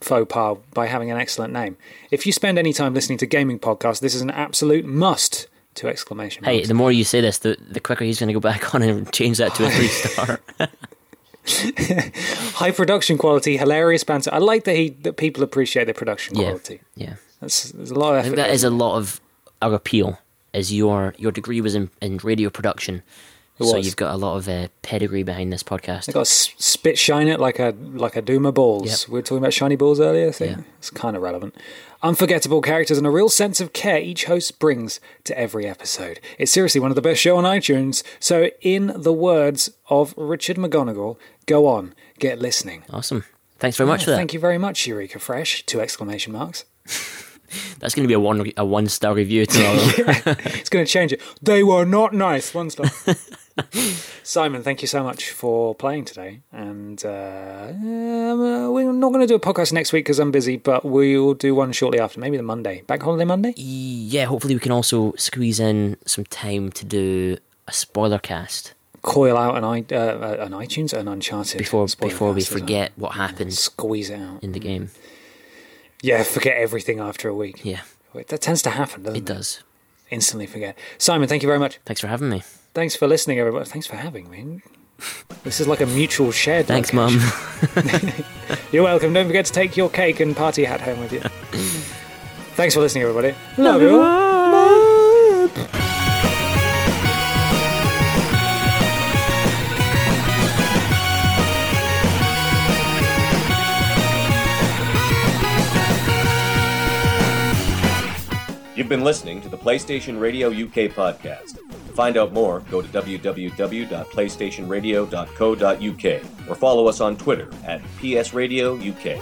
faux pas by having an excellent name. If you spend any time listening to gaming podcasts, this is an absolute must. Two exclamation marks. Hey, the more you say this, the, the quicker he's going to go back <laughs> on and change that to a three star. <laughs> <laughs> <laughs> High production quality, hilarious banter. I like that he that people appreciate the production yeah, quality. yeah. That's, there's a lot of I effort. think that is a lot of our appeal. Is your your degree was in, in radio production, It so was. you've got a lot of uh, pedigree behind this podcast. They got spit shine it like a like a Duma balls. Yep. We were talking about shiny balls earlier. I think Yeah. it's kind of relevant. Unforgettable characters and a real sense of care each host brings to every episode. It's seriously one of the best show on iTunes. So, in the words of Richard McGonagle, go on, get listening. Awesome. Thanks very much for that. Thank you very much, Eureka Fresh. Two exclamation marks. <laughs> That's going to be a one a one star review tomorrow. It's going to change it. They were not nice. One star. <laughs> Simon, thank you so much for playing today. And uh, um, we're not going to do a podcast next week because I'm busy, but we'll do one shortly after, maybe the Monday. Bank holiday Monday? Yeah, hopefully we can also squeeze in some time to do a spoiler cast Coil out an, i- uh, an iTunes and Uncharted. before before we cast as well. forget what happened Squeeze it out. in the game. Yeah, forget everything after a week. Yeah, That tends to happen, doesn't it? it does. Instantly forget. Simon, thank you very much. Thanks for having me. Thanks for listening, everybody. Thanks for having me. This is like a mutual shared. Thanks, location. Mum. <laughs> You're welcome. Don't forget to take your cake and party hat home with you. Thanks for listening, everybody. Love you. all. You've been listening to the PlayStation Radio UK podcast. Find out more, go to www.playstationradio.co.uk or follow us on Twitter at psradiouk.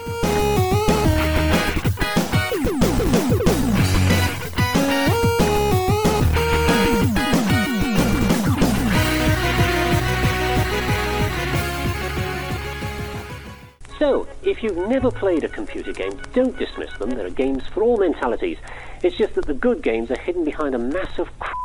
So, if you've never played a computer game, don't dismiss them. There are games for all mentalities. It's just that the good games are hidden behind a mass of crap